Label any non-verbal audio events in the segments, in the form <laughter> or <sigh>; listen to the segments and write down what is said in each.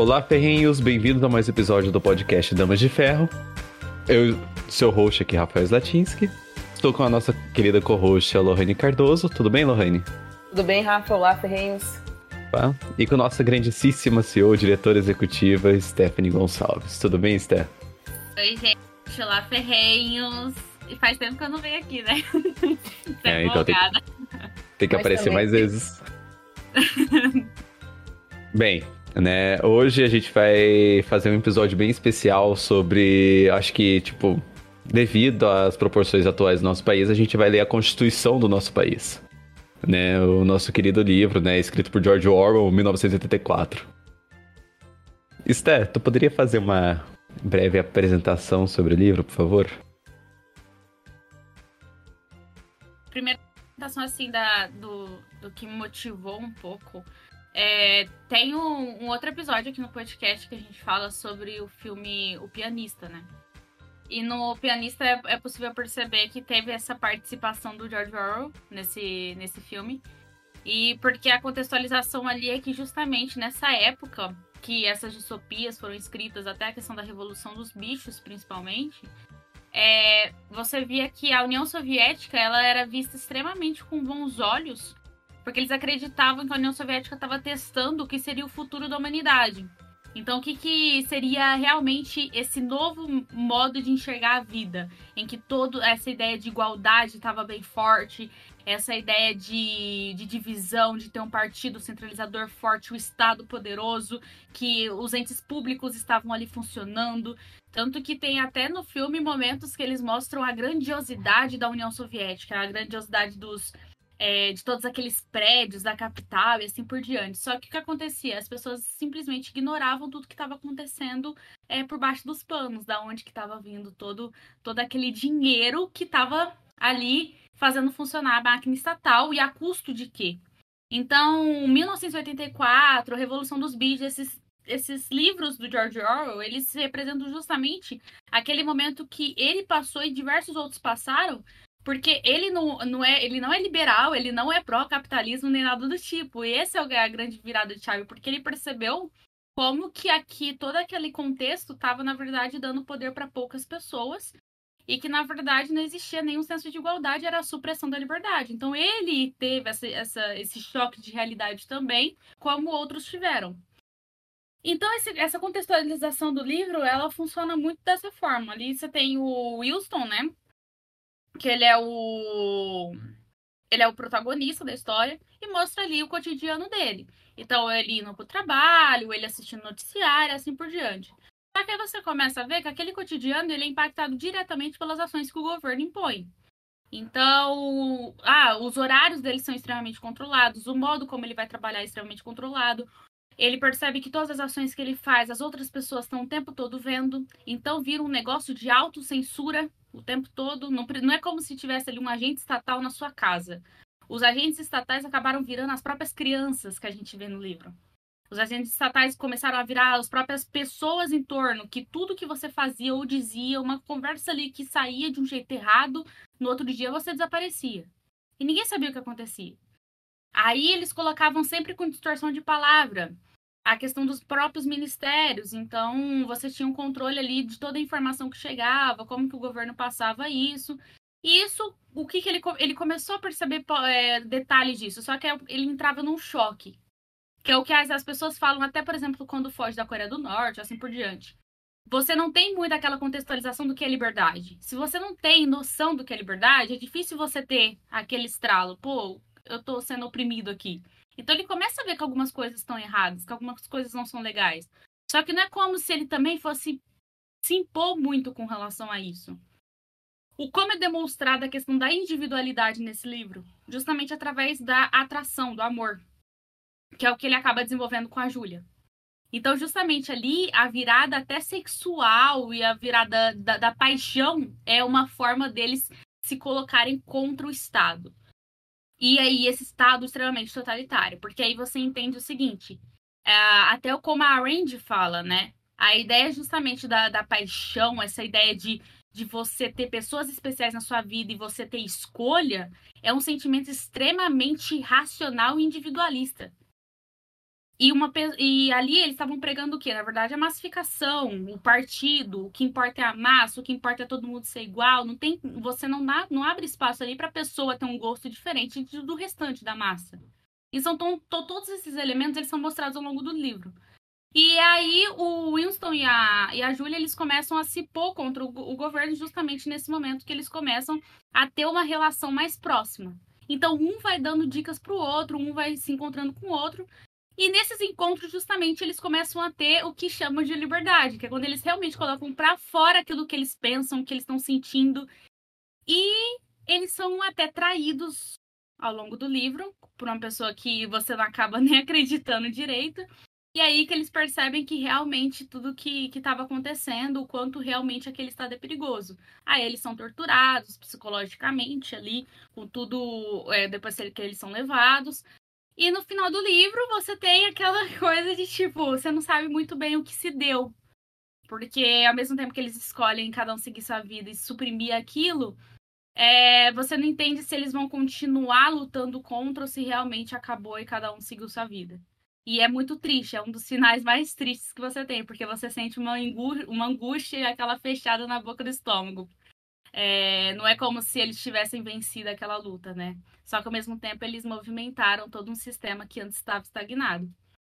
Olá, ferrenhos, bem-vindos a mais um episódio do podcast Damas de Ferro. Eu, seu host aqui, Rafael Zlatinski. Estou com a nossa querida co-host, a Lohane Cardoso. Tudo bem, Lohane? Tudo bem, Rafa? Olá, ferrenhos. Tá. E com nossa grandíssima CEO, diretora executiva, Stephanie Gonçalves. Tudo bem, Steph? Oi, gente. Olá, ferrenhos. E faz tempo que eu não venho aqui, né? <laughs> é, então tem, tem que Mas aparecer também. mais vezes. <laughs> Bem, né, hoje a gente vai fazer um episódio bem especial sobre, acho que, tipo, devido às proporções atuais do nosso país, a gente vai ler a Constituição do nosso país. Né, o nosso querido livro, né, escrito por George Orwell, 1984. Esté, tu poderia fazer uma breve apresentação sobre o livro, por favor? Primeira apresentação, assim, da, do, do que me motivou um pouco é, tem um, um, outro episódio aqui no podcast que a gente fala sobre o filme O Pianista, né? E no Pianista é, é possível perceber que teve essa participação do George Orwell nesse, nesse filme. E porque a contextualização ali é que justamente nessa época que essas distopias foram escritas, até a questão da Revolução dos Bichos, principalmente, é, você via que a União Soviética ela era vista extremamente com bons olhos porque eles acreditavam que a União Soviética estava testando o que seria o futuro da humanidade. Então, o que, que seria realmente esse novo modo de enxergar a vida, em que toda essa ideia de igualdade estava bem forte, essa ideia de, de divisão, de ter um partido centralizador forte, o Estado poderoso, que os entes públicos estavam ali funcionando. Tanto que tem até no filme momentos que eles mostram a grandiosidade da União Soviética, a grandiosidade dos é, de todos aqueles prédios da capital e assim por diante. Só que o que acontecia? As pessoas simplesmente ignoravam tudo que estava acontecendo é, por baixo dos panos, da onde que estava vindo todo, todo aquele dinheiro que estava ali fazendo funcionar a máquina estatal e a custo de quê? Então, 1984, a Revolução dos Bichos, esses, esses livros do George Orwell, eles representam justamente aquele momento que ele passou e diversos outros passaram, porque ele não, não, é, ele não é liberal, ele não é pró-capitalismo nem nada do tipo. E esse é a grande virada de chave, porque ele percebeu como que aqui todo aquele contexto estava, na verdade, dando poder para poucas pessoas e que, na verdade, não existia nenhum senso de igualdade, era a supressão da liberdade. Então, ele teve essa, essa, esse choque de realidade também, como outros tiveram. Então, esse, essa contextualização do livro, ela funciona muito dessa forma. Ali você tem o Wilson, né? Que ele é o ele é o protagonista da história e mostra ali o cotidiano dele. Então, ele indo pro trabalho, ele assistindo noticiário, assim por diante. Só que aí você começa a ver que aquele cotidiano ele é impactado diretamente pelas ações que o governo impõe. Então, ah, os horários dele são extremamente controlados, o modo como ele vai trabalhar é extremamente controlado. Ele percebe que todas as ações que ele faz, as outras pessoas estão o tempo todo vendo. Então, vira um negócio de autocensura o tempo todo. Não, não é como se tivesse ali um agente estatal na sua casa. Os agentes estatais acabaram virando as próprias crianças que a gente vê no livro. Os agentes estatais começaram a virar as próprias pessoas em torno, que tudo que você fazia ou dizia, uma conversa ali que saía de um jeito errado, no outro dia você desaparecia. E ninguém sabia o que acontecia. Aí eles colocavam sempre com distorção de palavra a questão dos próprios ministérios. Então, você tinha um controle ali de toda a informação que chegava, como que o governo passava isso. E isso, o que, que ele, ele começou a perceber é, detalhes disso, só que ele entrava num choque. Que é o que as, as pessoas falam, até, por exemplo, quando foge da Coreia do Norte, assim por diante. Você não tem muito aquela contextualização do que é liberdade. Se você não tem noção do que é liberdade, é difícil você ter aquele estralo. Pô, eu tô sendo oprimido aqui. Então ele começa a ver que algumas coisas estão erradas, que algumas coisas não são legais. Só que não é como se ele também fosse se impor muito com relação a isso. O como é demonstrada a questão da individualidade nesse livro? Justamente através da atração, do amor, que é o que ele acaba desenvolvendo com a Júlia. Então, justamente ali, a virada até sexual e a virada da, da paixão é uma forma deles se colocarem contra o Estado. E aí, esse Estado extremamente totalitário. Porque aí você entende o seguinte: é, até como a Randy fala, né? A ideia justamente da, da paixão, essa ideia de, de você ter pessoas especiais na sua vida e você ter escolha, é um sentimento extremamente racional e individualista. E, uma, e ali eles estavam pregando o quê? Na verdade, a massificação, o partido, o que importa é a massa, o que importa é todo mundo ser igual. Não tem, você não, dá, não abre espaço ali para a pessoa ter um gosto diferente do restante da massa. E são todos esses elementos eles são mostrados ao longo do livro. E aí o Winston e a, e a Julia eles começam a se pôr contra o, o governo justamente nesse momento que eles começam a ter uma relação mais próxima. Então um vai dando dicas para o outro, um vai se encontrando com o outro, e nesses encontros, justamente, eles começam a ter o que chamam de liberdade, que é quando eles realmente colocam para fora aquilo que eles pensam, que eles estão sentindo. E eles são até traídos ao longo do livro por uma pessoa que você não acaba <laughs> nem acreditando direito. E aí que eles percebem que realmente tudo que estava acontecendo, o quanto realmente aquele estado é perigoso. Aí eles são torturados psicologicamente ali, com tudo, é, depois que eles são levados. E no final do livro você tem aquela <laughs> coisa de tipo, você não sabe muito bem o que se deu. Porque ao mesmo tempo que eles escolhem cada um seguir sua vida e suprimir aquilo, é, você não entende se eles vão continuar lutando contra ou se realmente acabou e cada um seguiu sua vida. E é muito triste, é um dos sinais mais tristes que você tem, porque você sente uma, uma angústia e aquela fechada na boca do estômago. É, não é como se eles tivessem vencido aquela luta, né? Só que ao mesmo tempo eles movimentaram todo um sistema que antes estava estagnado.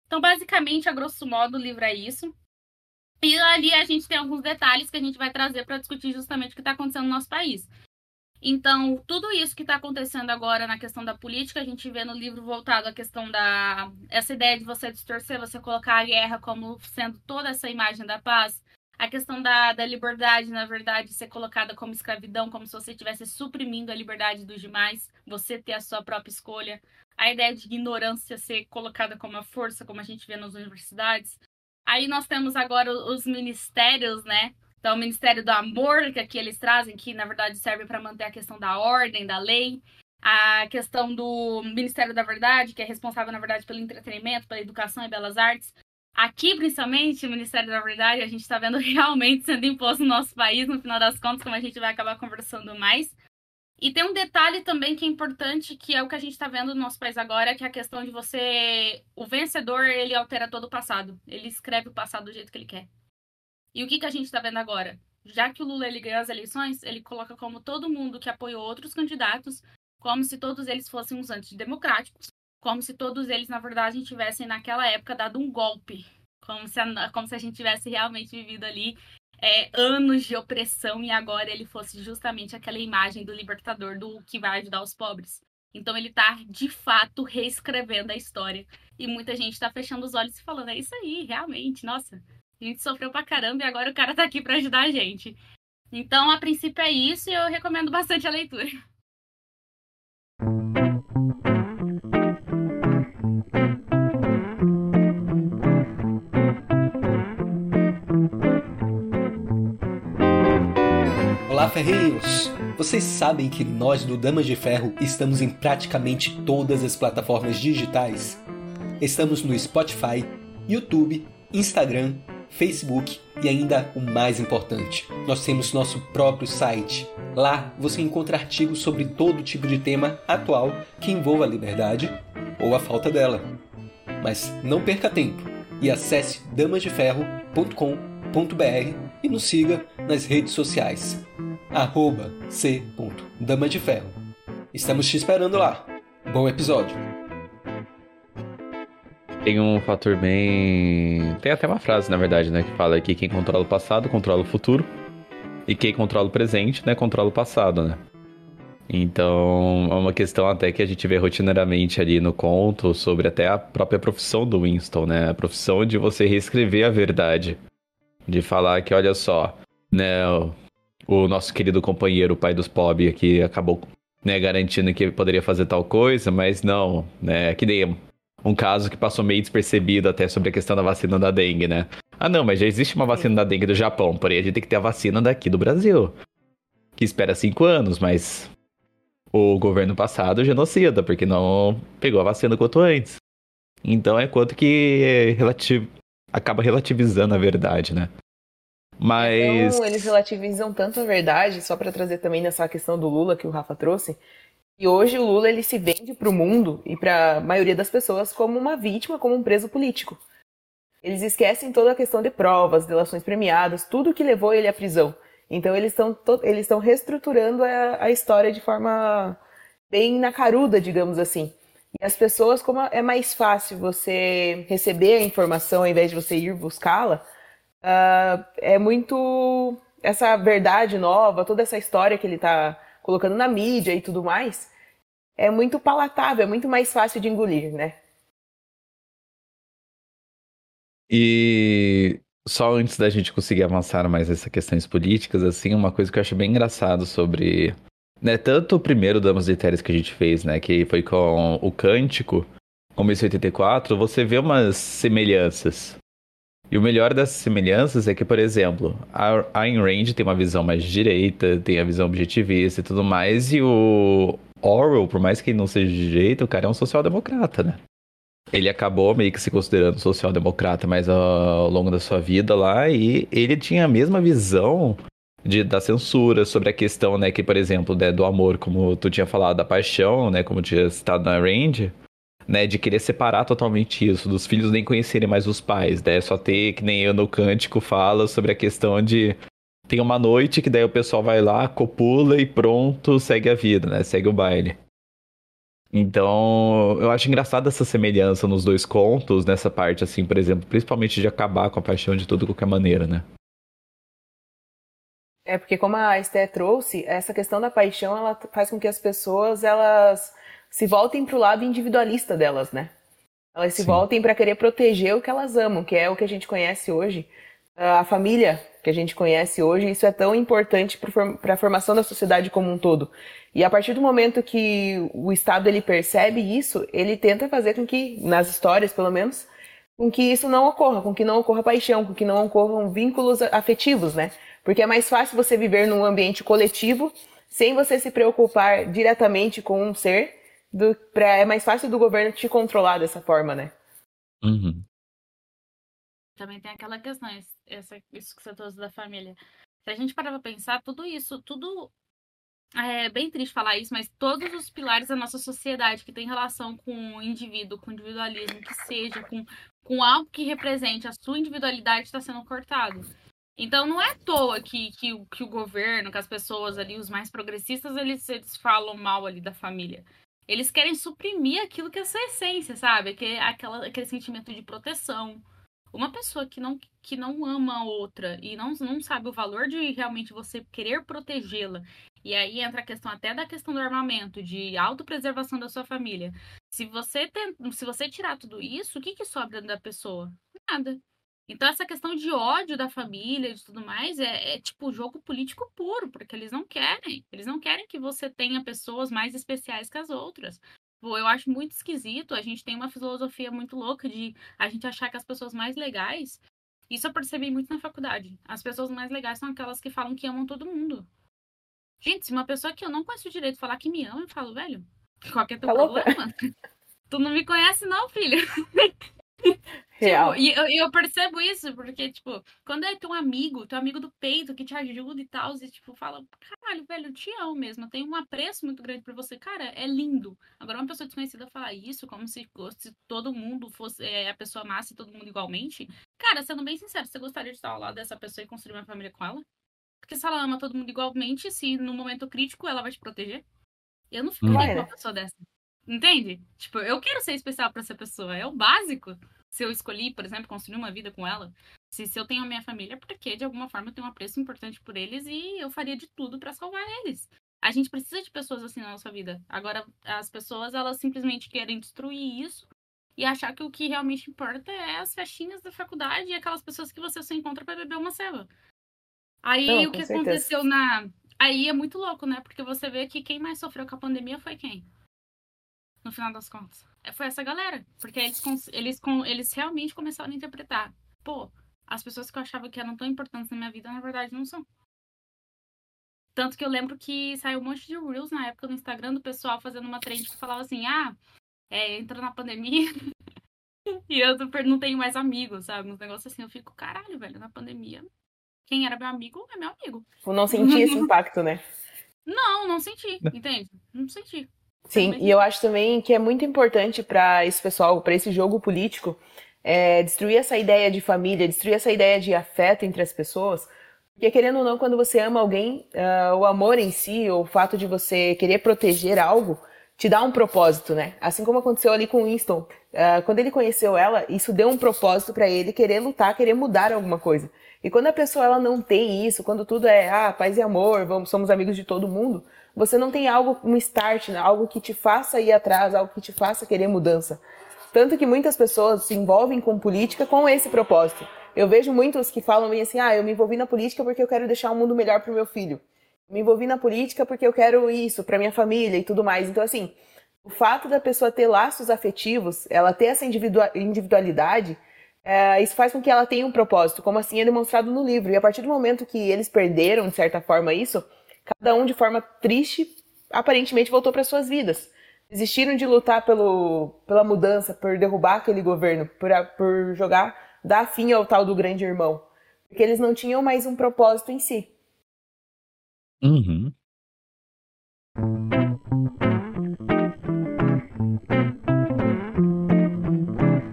Então, basicamente, a grosso modo, o livro é isso. E ali a gente tem alguns detalhes que a gente vai trazer para discutir justamente o que está acontecendo no nosso país. Então, tudo isso que está acontecendo agora na questão da política, a gente vê no livro voltado à questão da. Essa ideia de você distorcer, você colocar a guerra como sendo toda essa imagem da paz, a questão da, da liberdade, na verdade, ser colocada como escravidão, como se você estivesse suprimindo a liberdade dos demais, você ter a sua própria escolha. A ideia de ignorância ser colocada como uma força, como a gente vê nas universidades. Aí nós temos agora os ministérios, né? Então, o Ministério do Amor, que aqui eles trazem, que na verdade serve para manter a questão da ordem, da lei. A questão do Ministério da Verdade, que é responsável, na verdade, pelo entretenimento, pela educação e belas artes. Aqui, principalmente, o Ministério da Verdade, a gente está vendo <laughs> realmente sendo imposto no nosso país, no final das contas, como a gente vai acabar conversando mais. E tem um detalhe também que é importante, que é o que a gente está vendo no nosso país agora, que é a questão de você. O vencedor, ele altera todo o passado. Ele escreve o passado do jeito que ele quer. E o que, que a gente está vendo agora? Já que o Lula ele ganhou as eleições, ele coloca como todo mundo que apoiou outros candidatos, como se todos eles fossem uns antidemocráticos, como se todos eles, na verdade, tivessem naquela época dado um golpe, como se a, como se a gente tivesse realmente vivido ali é, anos de opressão e agora ele fosse justamente aquela imagem do libertador do que vai ajudar os pobres. Então ele está de fato reescrevendo a história. E muita gente está fechando os olhos e falando: é isso aí, realmente, nossa, a gente sofreu pra caramba e agora o cara está aqui para ajudar a gente. Então, a princípio é isso e eu recomendo bastante a leitura. Ferreiros! Vocês sabem que nós do Damas de Ferro estamos em praticamente todas as plataformas digitais? Estamos no Spotify, YouTube, Instagram, Facebook e ainda o mais importante, nós temos nosso próprio site. Lá você encontra artigos sobre todo tipo de tema atual que envolva a liberdade ou a falta dela. Mas não perca tempo e acesse damasdeferro.com.br e nos siga nas redes sociais arroba c.dama de ferro. Estamos te esperando lá. Bom episódio! Tem um fator bem. Tem até uma frase, na verdade, né? Que fala que quem controla o passado controla o futuro. E quem controla o presente, né? Controla o passado, né? Então, é uma questão até que a gente vê rotineiramente ali no conto sobre até a própria profissão do Winston, né? A profissão de você reescrever a verdade. De falar que, olha só, né? O nosso querido companheiro, o pai dos Pob, aqui acabou né, garantindo que poderia fazer tal coisa, mas não, né? Que nem um caso que passou meio despercebido até sobre a questão da vacina da dengue, né? Ah, não, mas já existe uma vacina da dengue do Japão, porém a gente tem que ter a vacina daqui do Brasil. Que espera cinco anos, mas o governo passado genocida, porque não pegou a vacina quanto antes. Então é quanto que relativ... acaba relativizando a verdade, né? Mas. Então, eles relativizam tanto a verdade, só para trazer também nessa questão do Lula que o Rafa trouxe, E hoje o Lula ele se vende para o mundo e para a maioria das pessoas como uma vítima, como um preso político. Eles esquecem toda a questão de provas, delações premiadas, tudo que levou ele à prisão. Então eles estão eles estão reestruturando a, a história de forma bem nacaruda, digamos assim. E as pessoas, como é mais fácil você receber a informação ao invés de você ir buscá-la, uh, é muito essa verdade nova, toda essa história que ele está colocando na mídia e tudo mais, é muito palatável, é muito mais fácil de engolir, né? E só antes da gente conseguir avançar mais nessas questões políticas, assim, uma coisa que eu acho bem engraçado sobre. Né, tanto o primeiro Damas de Teres que a gente fez, né? Que foi com o Cântico, como esse 84, você vê umas semelhanças. E o melhor dessas semelhanças é que, por exemplo, a Ayn Rand tem uma visão mais direita, tem a visão objetivista e tudo mais, e o Orwell, por mais que ele não seja de direita, o cara é um social-democrata, né? Ele acabou meio que se considerando social-democrata mais ao longo da sua vida lá, e ele tinha a mesma visão de, da censura sobre a questão, né, que, por exemplo, né, do amor, como tu tinha falado, da paixão, né, como tinha citado na Range, né, de querer separar totalmente isso, dos filhos nem conhecerem mais os pais, né, só ter, que nem eu no Cântico fala sobre a questão de tem uma noite que daí o pessoal vai lá, copula e pronto, segue a vida, né, segue o baile. Então, eu acho engraçada essa semelhança nos dois contos, nessa parte, assim, por exemplo, principalmente de acabar com a paixão de toda qualquer maneira, né? É, porque como a Esté trouxe, essa questão da paixão, ela faz com que as pessoas, elas se voltem para o lado individualista delas, né? Elas se Sim. voltem para querer proteger o que elas amam, que é o que a gente conhece hoje. A família que a gente conhece hoje, isso é tão importante para a formação da sociedade como um todo. E a partir do momento que o Estado ele percebe isso, ele tenta fazer com que, nas histórias pelo menos, com que isso não ocorra, com que não ocorra paixão, com que não ocorram vínculos afetivos, né? Porque é mais fácil você viver num ambiente coletivo sem você se preocupar diretamente com um ser do, pra, é mais fácil do governo te controlar dessa forma, né? Uhum. Também tem aquela questão, essa, isso que você trouxe da família. Se a gente parar pra pensar, tudo isso, tudo. É bem triste falar isso, mas todos os pilares da nossa sociedade que tem relação com o indivíduo, com o individualismo, que seja, com, com algo que represente a sua individualidade, está sendo cortado. Então não é à toa que, que, que o governo, que as pessoas ali, os mais progressistas, eles, eles falam mal ali da família. Eles querem suprimir aquilo que é a sua essência, sabe? Aquele, aquela, aquele sentimento de proteção. Uma pessoa que não, que não ama a outra e não, não sabe o valor de realmente você querer protegê-la. E aí entra a questão até da questão do armamento, de autopreservação da sua família. Se você, tem, se você tirar tudo isso, o que, que sobra da pessoa? Nada. Então, essa questão de ódio da família e tudo mais é, é, tipo jogo político puro, porque eles não querem. Eles não querem que você tenha pessoas mais especiais que as outras. Eu acho muito esquisito. A gente tem uma filosofia muito louca de a gente achar que as pessoas mais legais. Isso eu percebi muito na faculdade. As pessoas mais legais são aquelas que falam que amam todo mundo. Gente, se uma pessoa que eu não conheço direito falar que me ama, eu falo, velho, qual que é teu tá problema? <laughs> tu não me conhece, não, filho. <laughs> Real. Tipo, e eu, eu, percebo isso, porque, tipo, quando é teu amigo, teu amigo do peito que te ajuda e tal, e, tipo, fala, caralho, velho, eu te amo mesmo, eu tenho um apreço muito grande por você, cara, é lindo. Agora, uma pessoa desconhecida falar isso, como se, se todo mundo fosse é, a pessoa massa e todo mundo igualmente, cara, sendo bem sincero, você gostaria de estar ao lado dessa pessoa e construir uma família com ela? Porque se ela ama todo mundo igualmente, se no momento crítico ela vai te proteger, eu não ficaria com uma pessoa dessa. Entende? Tipo, eu quero ser especial para essa pessoa, é o básico se eu escolhi, por exemplo, construir uma vida com ela, se, se eu tenho a minha família, porque de alguma forma eu tenho um apreço importante por eles e eu faria de tudo para salvar eles. A gente precisa de pessoas assim na nossa vida. Agora, as pessoas, elas simplesmente querem destruir isso e achar que o que realmente importa é as festinhas da faculdade e aquelas pessoas que você só encontra para beber uma ceva. Aí Não, o que certeza. aconteceu na. Aí é muito louco, né? Porque você vê que quem mais sofreu com a pandemia foi quem? No final das contas foi essa galera. Porque eles, eles, eles realmente começaram a interpretar. Pô, as pessoas que eu achava que eram tão importantes na minha vida, na verdade, não são. Tanto que eu lembro que saiu um monte de Reels na época no Instagram do pessoal fazendo uma trend que falava assim, ah, é, entrou na pandemia <laughs> e eu não tenho mais amigos, sabe? Um negócio assim, eu fico, caralho, velho, na pandemia. Quem era meu amigo é meu amigo. Eu não senti esse <laughs> impacto, né? Não, não senti, entende? Não senti. Sim, e eu acho também que é muito importante para esse pessoal, para esse jogo político, é, destruir essa ideia de família, destruir essa ideia de afeto entre as pessoas. Porque, querendo ou não, quando você ama alguém, uh, o amor em si, ou o fato de você querer proteger algo, te dá um propósito, né? Assim como aconteceu ali com Winston. Uh, quando ele conheceu ela, isso deu um propósito para ele querer lutar, querer mudar alguma coisa. E quando a pessoa ela não tem isso, quando tudo é ah, paz e amor, vamos, somos amigos de todo mundo, você não tem algo, um start, né? algo que te faça ir atrás, algo que te faça querer mudança. Tanto que muitas pessoas se envolvem com política com esse propósito. Eu vejo muitos que falam assim: ah, eu me envolvi na política porque eu quero deixar um mundo melhor para o meu filho. Me envolvi na política porque eu quero isso para minha família e tudo mais. Então, assim, o fato da pessoa ter laços afetivos, ela ter essa individualidade, é, isso faz com que ela tenha um propósito, como assim é demonstrado no livro. E a partir do momento que eles perderam, de certa forma, isso, cada um de forma triste, aparentemente voltou para suas vidas. Desistiram de lutar pelo, pela mudança, por derrubar aquele governo, por, por jogar, dar fim ao tal do grande irmão. Porque eles não tinham mais um propósito em si. Uhum.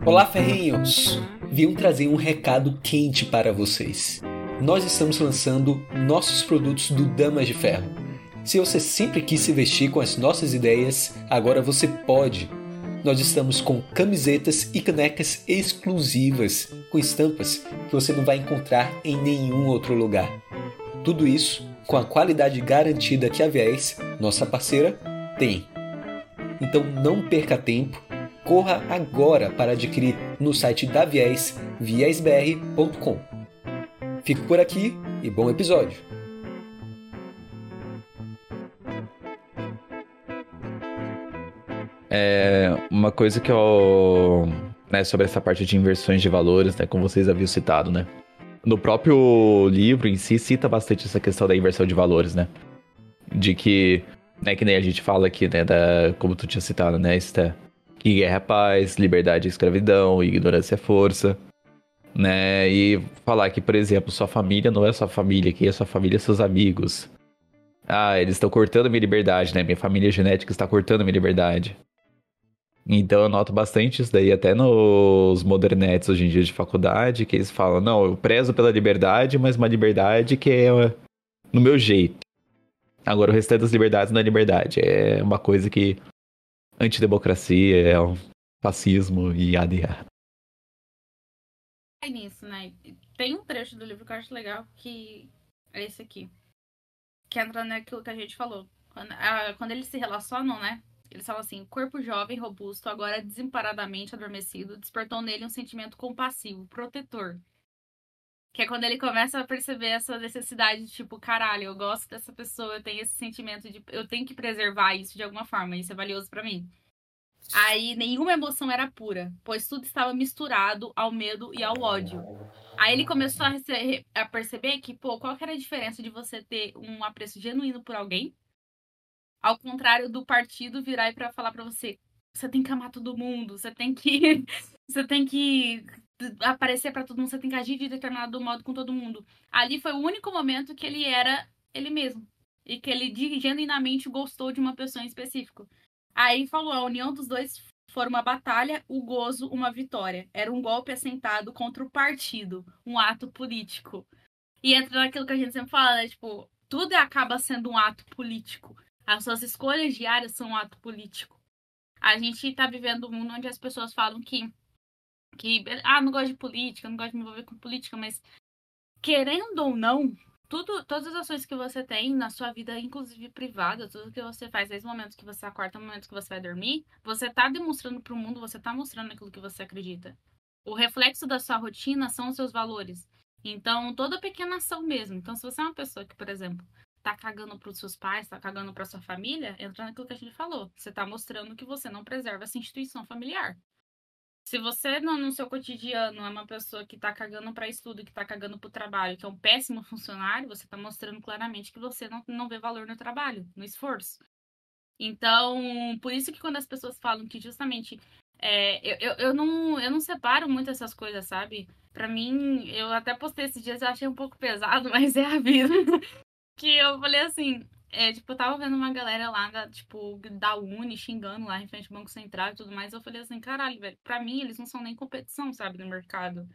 Olá, ferrinhos! Vim trazer um recado quente para vocês nós estamos lançando nossos produtos do Damas de Ferro. Se você sempre quis se vestir com as nossas ideias, agora você pode. Nós estamos com camisetas e canecas exclusivas, com estampas que você não vai encontrar em nenhum outro lugar. Tudo isso com a qualidade garantida que a Viés, nossa parceira, tem. Então não perca tempo, corra agora para adquirir no site da Viés, viesbr.com. Fico por aqui e bom episódio. É uma coisa que eu. Né, sobre essa parte de inversões de valores, né, como vocês haviam citado, né? No próprio livro em si cita bastante essa questão da inversão de valores, né? De que, né, que nem a gente fala aqui, né, da, como tu tinha citado, né, Esther? Que guerra é paz, liberdade é escravidão, ignorância é força né? E falar que, por exemplo, sua família não é sua família, quem é sua família é seus amigos. Ah, eles estão cortando minha liberdade, né? Minha família genética está cortando minha liberdade. Então eu noto bastante isso daí até nos modernetes hoje em dia de faculdade, que eles falam, não, eu prezo pela liberdade, mas uma liberdade que é no meu jeito. Agora o restante das liberdades não é liberdade, é uma coisa que antidemocracia, é um fascismo e ADA nisso, né? Tem um trecho do livro que eu acho legal, que é esse aqui. Que entra naquilo que a gente falou. Quando, a, quando eles se relacionam, né? Eles falam assim: corpo jovem, robusto, agora desemparadamente adormecido, despertou nele um sentimento compassivo, protetor. Que é quando ele começa a perceber essa necessidade de, tipo, caralho, eu gosto dessa pessoa, eu tenho esse sentimento de. Eu tenho que preservar isso de alguma forma, isso é valioso para mim. Aí nenhuma emoção era pura, pois tudo estava misturado ao medo e ao ódio. Aí ele começou a, a perceber que, pô, qual que era a diferença de você ter um apreço genuíno por alguém, ao contrário do partido virar e para falar para você, você tem que amar todo mundo, você tem que <laughs> você tem que aparecer para todo mundo, você tem que agir de determinado modo com todo mundo. Ali foi o único momento que ele era ele mesmo e que ele genuinamente gostou de uma pessoa em específico. Aí falou: a união dos dois foi uma batalha, o gozo uma vitória. Era um golpe assentado contra o partido, um ato político. E entra naquilo que a gente sempre fala, né? Tipo, tudo acaba sendo um ato político. As suas escolhas diárias são um ato político. A gente tá vivendo um mundo onde as pessoas falam que. que ah, não gosto de política, não gosto de me envolver com política, mas querendo ou não, tudo, todas as ações que você tem na sua vida, inclusive privada, tudo que você faz, desde o momento que você acorda, o momento que você vai dormir, você tá demonstrando para o mundo, você tá mostrando aquilo que você acredita. O reflexo da sua rotina são os seus valores. Então, toda pequena ação mesmo. Então, se você é uma pessoa que, por exemplo, tá cagando para os seus pais, tá cagando para sua família, entra naquilo que a gente falou. Você tá mostrando que você não preserva essa instituição familiar. Se você no, no, seu cotidiano é uma pessoa que tá cagando para estudo, que tá cagando pro trabalho, que é um péssimo <laughs> funcionário, você tá mostrando claramente que você não, não vê valor no trabalho, no esforço. Então, por isso que quando as pessoas falam que justamente é, eu, eu, eu, não, eu não separo muito essas coisas, sabe? Para mim, eu até postei esses dias, eu achei um pouco pesado, <laughs> mas é a vida. que eu falei assim, é, tipo, eu tava vendo uma galera lá, da, tipo, da Uni xingando lá em frente ao Banco Central e tudo mais. Eu falei assim, caralho, velho, pra mim eles não são nem competição, sabe, no mercado.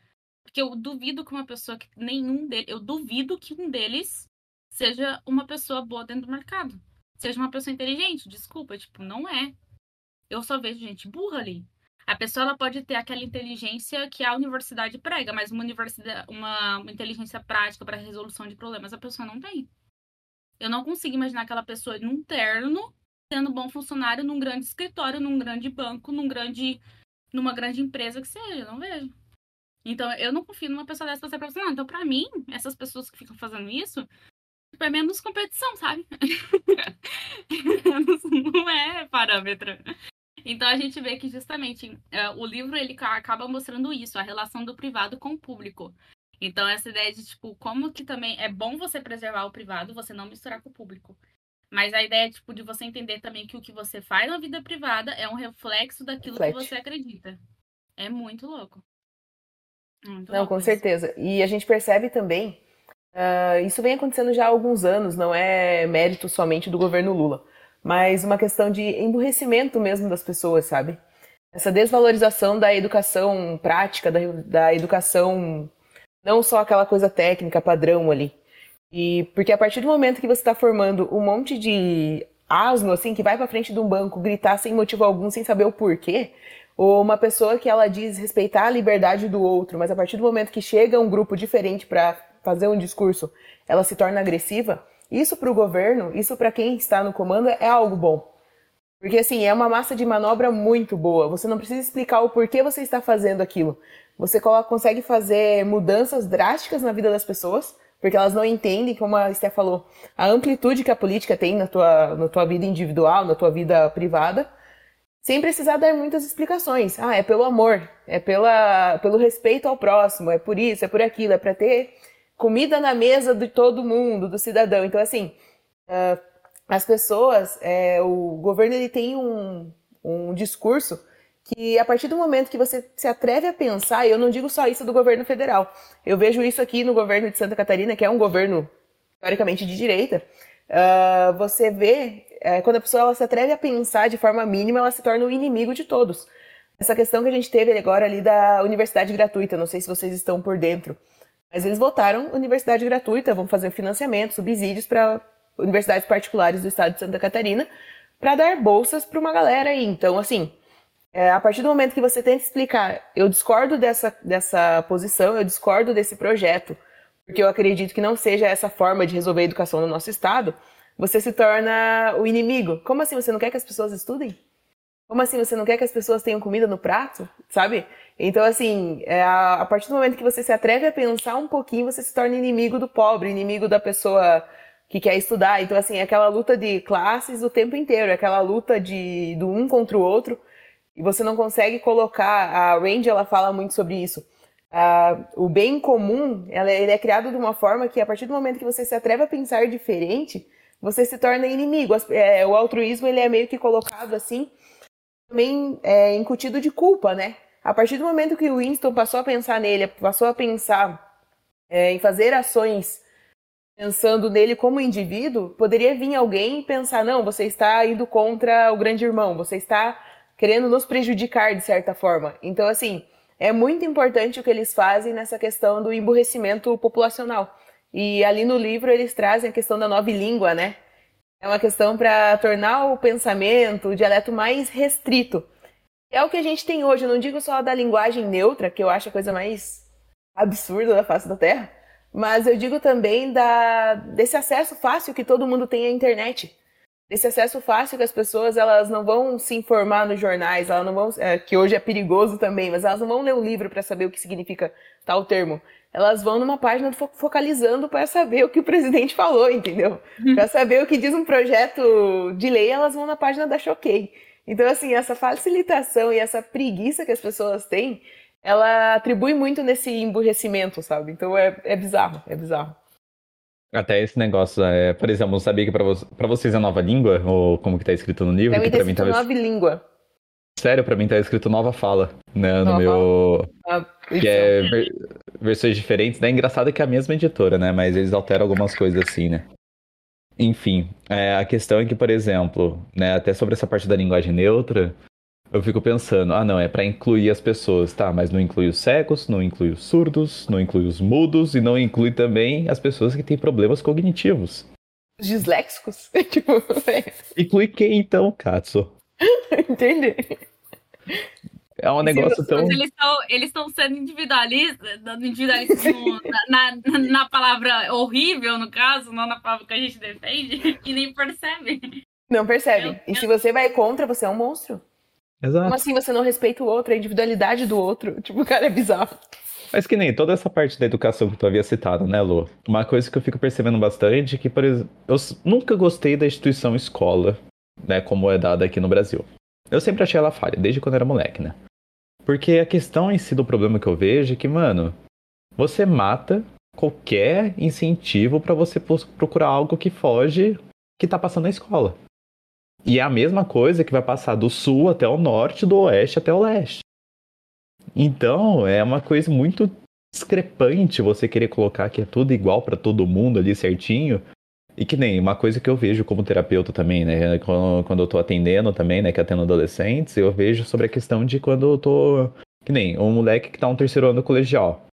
Porque eu duvido que uma pessoa que nenhum deles. Eu duvido que um deles seja uma pessoa boa dentro do mercado. Seja uma pessoa inteligente, desculpa, tipo, não é. Eu só vejo gente burra ali. A pessoa ela pode ter aquela inteligência que a universidade prega, mas uma, universidade, uma, inteligência prática para resolução de problemas a pessoa não tem. Eu não consigo imaginar aquela pessoa num terno, sendo bom funcionário num grande escritório, num grande banco, num grande, numa grande empresa que seja. Eu não vejo. Então, eu não confio numa pessoa dessa pra ser profissional. Então, pra mim, essas pessoas que ficam fazendo isso, tipo, é menos competição, sabe? <laughs> não é parâmetro. Então a gente vê que justamente é, o livro ele acaba mostrando isso, a relação do privado com o público. Então essa ideia de tipo como que também é bom você preservar o privado, você não misturar com o público. Mas a ideia tipo de você entender também que o que você faz na vida privada é um reflexo daquilo Reflete. que você acredita. É muito louco. Muito não, louco com isso. certeza. E a gente percebe também, uh, isso vem acontecendo já há alguns anos, não é mérito somente do governo Lula mas uma questão de emburrecimento mesmo das pessoas, sabe? Essa desvalorização da educação prática, da, da educação não só aquela coisa técnica padrão ali. E porque a partir do momento que você está formando um monte de asno assim que vai para frente de um banco gritar sem motivo algum, sem saber o porquê, ou uma pessoa que ela diz respeitar a liberdade do outro, mas a partir do momento que chega um grupo diferente para fazer um discurso, ela se torna agressiva, isso para o governo, isso para quem está no comando é algo bom. Porque assim, é uma massa de manobra muito boa. Você não precisa explicar o porquê você está fazendo aquilo. Você consegue fazer mudanças drásticas na vida das pessoas, porque elas não entendem, como a Esté falou, a amplitude que a política tem na tua, na tua vida individual, na tua vida privada, sem precisar dar muitas explicações. Ah, é pelo amor, é pela, pelo respeito ao próximo, é por isso, é por aquilo, é para ter comida na mesa de todo mundo, do cidadão. Então, assim, uh, as pessoas, é, o governo ele tem um, um discurso que a partir do momento que você se atreve a pensar, eu não digo só isso do governo federal, eu vejo isso aqui no governo de Santa Catarina, que é um governo teoricamente de direita, uh, você vê, uh, quando a pessoa ela se atreve a pensar de forma mínima, ela se torna o inimigo de todos. Essa questão que a gente teve agora ali da universidade gratuita, não sei se vocês estão por dentro, mas eles votaram universidade gratuita, vão fazer financiamento, subsídios para universidades particulares do estado de Santa Catarina, para dar bolsas para uma galera aí. Então, assim, é, a partir do momento que você tenta explicar, eu discordo dessa, dessa posição, eu discordo desse projeto, porque eu acredito que não seja essa forma de resolver a educação no nosso estado, você se torna o inimigo. Como assim você não quer que as pessoas estudem? Como assim você não quer que as pessoas tenham comida no prato? Sabe? Então, assim, é a, partir do momento que você se atreve a pensar um pouquinho, você se torna inimigo do pobre, inimigo da pessoa que quer estudar. Então, assim, é aquela luta de classes o tempo inteiro, é aquela luta de do um contra o outro, e você não consegue colocar. A Randy, ela fala muito sobre isso. o bem comum, ela, ele é criado de uma forma que, a partir do momento que você se atreve a pensar diferente, você se torna inimigo. É, o altruísmo, ele é meio que colocado assim, também é, incutido de culpa, né? A partir do momento que o Winston passou a pensar nele, passou a pensar é, em fazer ações pensando nele como indivíduo, poderia vir alguém e pensar: não, você está indo contra o grande irmão, você está querendo nos prejudicar de certa forma. Então, assim, é muito importante o que eles fazem nessa questão do emburrecimento populacional. E ali no livro eles trazem a questão da nova língua, né? É uma questão para tornar o pensamento, o dialeto mais restrito. É o que a gente tem hoje, eu não digo só da linguagem neutra, que eu acho a coisa mais absurda da face da Terra, mas eu digo também da, desse acesso fácil que todo mundo tem à internet. Desse acesso fácil que as pessoas elas não vão se informar nos jornais, elas não vão, é, que hoje é perigoso também, mas elas não vão ler um livro para saber o que significa tal termo. Elas vão numa página focalizando para saber o que o presidente <laughs> falou, entendeu? para saber o que diz um projeto de lei, elas vão na página da Choquei. Então, assim, essa facilitação e essa preguiça que as pessoas têm, ela atribui muito nesse emburrecimento, sabe? Então é, é bizarro, é bizarro. Até esse negócio, é, por exemplo, não sabia que pra, vo pra vocês é nova língua, ou como que tá escrito no livro? Pra mim tá escrito tava... nova língua. Sério, pra mim tá escrito nova fala, né, no meu... Ah, que é ver... versões diferentes, né? Engraçado que é a mesma editora, né? Mas eles alteram algumas coisas assim, né? Enfim, é, a questão é que, por exemplo, né, até sobre essa parte da linguagem neutra, eu fico pensando, ah não, é para incluir as pessoas, tá, mas não inclui os cegos, não inclui os surdos, não inclui os mudos e não inclui também as pessoas que têm problemas cognitivos. Os disléxicos? <laughs> tipo, é. Inclui quem então, Katsu? <laughs> Entende? É um negócio tão. Eles estão sendo individualistas, dando individualismo <laughs> na, na, na, palavra horrível, no caso, não na palavra que a gente defende, e nem percebem. Não percebem. E se você vai contra, você é um monstro. Exato. Como assim você não respeita o outro, a individualidade do outro? <laughs> Tipo, o cara é bizarro. Mas que nem toda essa parte da educação que tu havia citado, né, Lu? Uma coisa que eu fico percebendo bastante é que, por exemplo, eu nunca gostei da instituição escola, né, como é dada aqui no Brasil. Eu sempre achei ela falha, desde quando era moleque, né? Porque a questão em si do problema que eu vejo é que, mano, você mata qualquer incentivo para você procurar algo que foge que tá passando na escola. E é a mesma coisa que vai passar do sul até o norte, do oeste até o leste. Então, é uma coisa muito discrepante você querer colocar que é tudo igual para todo mundo ali certinho. E que nem uma coisa que eu vejo como terapeuta também, né? Quando, eu tô atendendo também, né? Que atendo adolescentes, eu vejo sobre a questão de quando eu tô. Que nem um moleque que tá no terceiro ano colegial.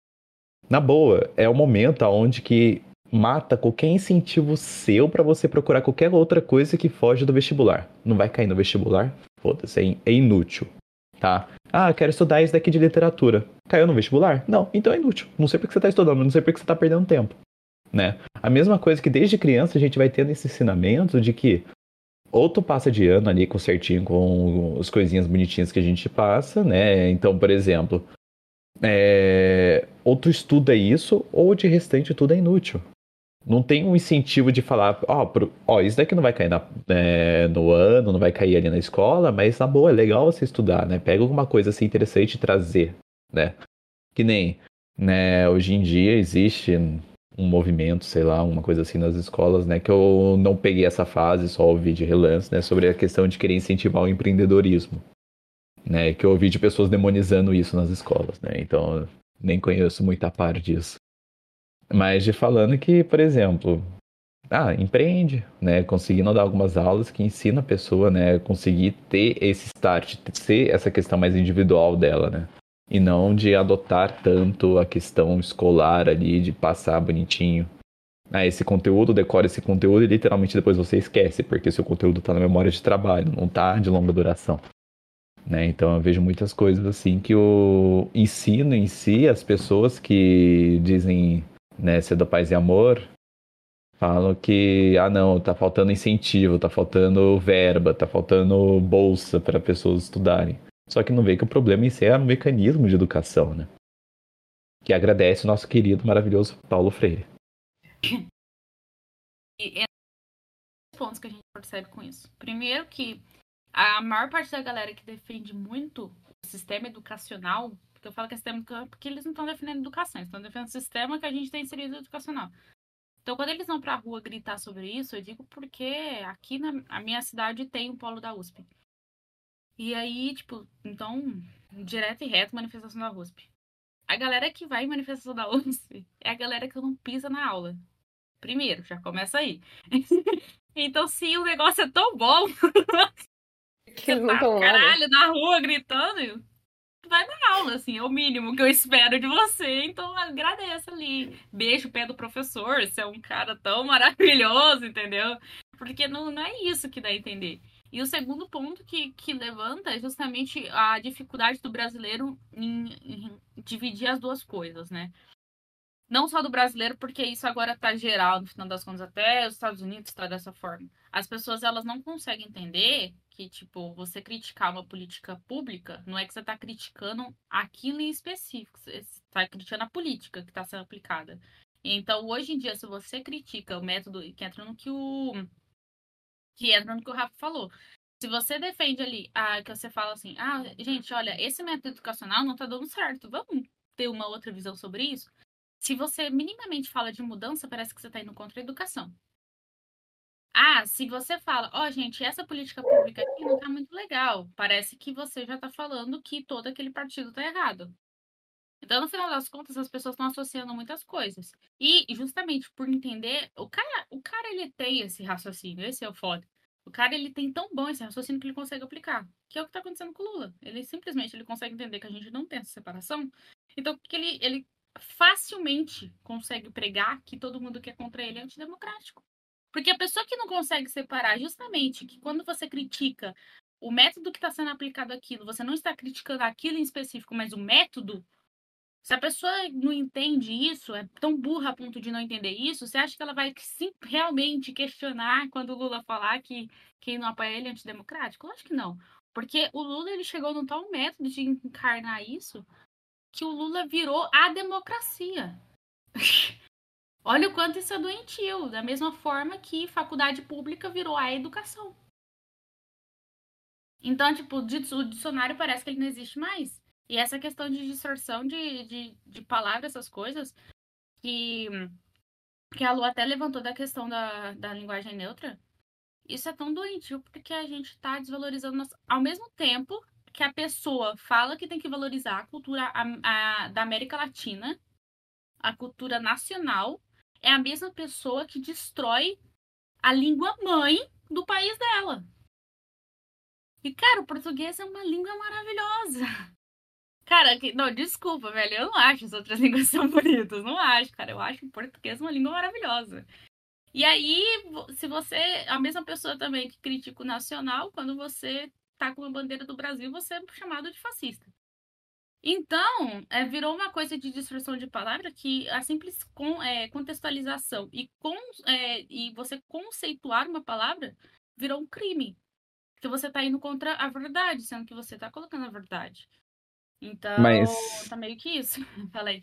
Na boa, é o momento onde que mata qualquer incentivo seu para você procurar qualquer outra coisa que foge do vestibular. Não vai cair no vestibular? Foda-se, é, é inútil, tá? Ah, quero estudar isso daqui de literatura. Caiu no vestibular? Não, então é inútil. Não sei porque você está estudando, não sei porque você está perdendo tempo. Né? A mesma coisa que desde criança a gente vai tendo esse ensinamento de que ou tu passa de ano ali com certinho com as coisinhas bonitinhas que a gente passa, né? Então, por exemplo, é... ou tu estuda isso, ou de restante tudo é inútil. Não tem um incentivo de falar, ó, oh, oh, isso daqui não vai cair na, é, no ano, não vai cair ali na escola, mas na boa, é legal você estudar, né? Pega alguma coisa assim interessante e trazer, né? Que nem, né, hoje em dia existe um movimento, sei lá, uma coisa assim nas escolas, né? Que eu não peguei essa fase, só ouvi de relance, né? Sobre a questão de querer incentivar o empreendedorismo, né? Que eu ouvi de pessoas demonizando isso nas escolas, né? Então, nem conheço muita parte disso. Mas de falando que, por exemplo, ah, empreende, né? Conseguindo dar algumas aulas que ensina a pessoa, né? Conseguir ter esse start, ser essa questão mais individual dela, né? E não de adotar tanto a questão escolar ali, de passar bonitinho. Ah, esse conteúdo, decora esse conteúdo e literalmente depois você esquece, porque seu conteúdo está na memória de trabalho, não está de longa duração. Né? Então eu vejo muitas coisas assim que o ensino em si, as pessoas que dizem né, do paz e amor, falam que, ah não, tá faltando incentivo, tá faltando verba, tá faltando bolsa para pessoas estudarem. Só que não vê que o problema em si é o mecanismo de educação, né? Que agradece o nosso querido, maravilhoso Paulo Freire. E é pontos que a gente percebe com isso. Primeiro que a maior parte da galera que defende muito o sistema educacional porque eu falo que é sistema porque eles não estão defendendo educação, eles estão defendendo o sistema que a gente tem inserido educacional. Então, quando eles vão para a rua gritar sobre isso, eu digo porque aqui na a minha cidade tem o um polo da USP. E aí, tipo, então, direto e reto, manifestação da USP. A galera que vai em manifestação da USP é a galera que não pisa na aula. Primeiro, já começa aí. <laughs> então, se o negócio é tão bom, <laughs> que tá caralho na rua gritando, vai dar aula, assim, é o mínimo que eu espero de você. Então agradeça ali. Beijo o pé do professor, você é um cara tão maravilhoso, entendeu? Porque não, não é isso que dá a entender. E o segundo ponto que, que levanta é justamente a dificuldade do brasileiro em, em dividir as duas coisas, né? Não só do brasileiro, porque isso agora tá geral, no final das contas, até os Estados Unidos está dessa forma. As pessoas, elas não conseguem entender que, tipo, você criticar uma política pública, não é que você está criticando aquilo em específico, você está criticando a política que está sendo aplicada. Então, hoje em dia, se você critica o método, que entra no que o. que entra no que o Rafa falou. Se você defende ali, ah, que você fala assim, ah, gente, olha, esse método educacional não está dando certo, vamos ter uma outra visão sobre isso? Se você minimamente fala de mudança, parece que você está indo contra a educação. Ah, se você fala, ó, oh, gente, essa política pública aqui não tá muito legal. Parece que você já tá falando que todo aquele partido tá errado. Então, no final das contas, as pessoas estão associando muitas coisas. E justamente por entender, o cara, o cara ele tem esse raciocínio, esse é o foda. O cara ele tem tão bom esse raciocínio que ele consegue aplicar, que é o que está acontecendo com o Lula. Ele simplesmente ele consegue entender que a gente não tem essa separação. Então, que ele, ele facilmente consegue pregar que todo mundo que é contra ele é antidemocrático. Porque a pessoa que não consegue separar, justamente, que quando você critica o método que está sendo aplicado aquilo, você não está criticando aquilo em específico, mas o método. Se a pessoa não entende isso, é tão burra a ponto de não entender isso, você acha que ela vai sim, realmente questionar quando o Lula falar que quem não apoia ele é antidemocrático? Lógico que não. Porque o Lula ele chegou num tal método de encarnar isso que o Lula virou a democracia. <laughs> Olha o quanto isso é doentio, da mesma forma que faculdade pública virou a educação. Então, tipo, o dicionário parece que ele não existe mais. E essa questão de distorção de, de, de palavras, essas coisas, que, que a Lu até levantou da questão da, da linguagem neutra, isso é tão doentio porque a gente está desvalorizando. Nossa... Ao mesmo tempo que a pessoa fala que tem que valorizar a cultura a, a, da América Latina, a cultura nacional, é a mesma pessoa que destrói a língua mãe do país dela. E, cara, o português é uma língua maravilhosa. Cara, que, não, desculpa, velho. Eu não acho as outras <laughs> línguas tão bonitas. Não acho, cara. Eu acho o português uma língua maravilhosa. E aí, se você. A mesma pessoa também que critica o nacional, quando você tá com a bandeira do Brasil, você é chamado de fascista. Então, é, virou uma coisa de distorção de palavra que a simples é, contextualização e, é, e você conceituar uma palavra virou um crime. Porque você está indo contra a verdade, sendo que você está colocando a verdade. Então, Mas... tá meio que isso. <laughs> Falei.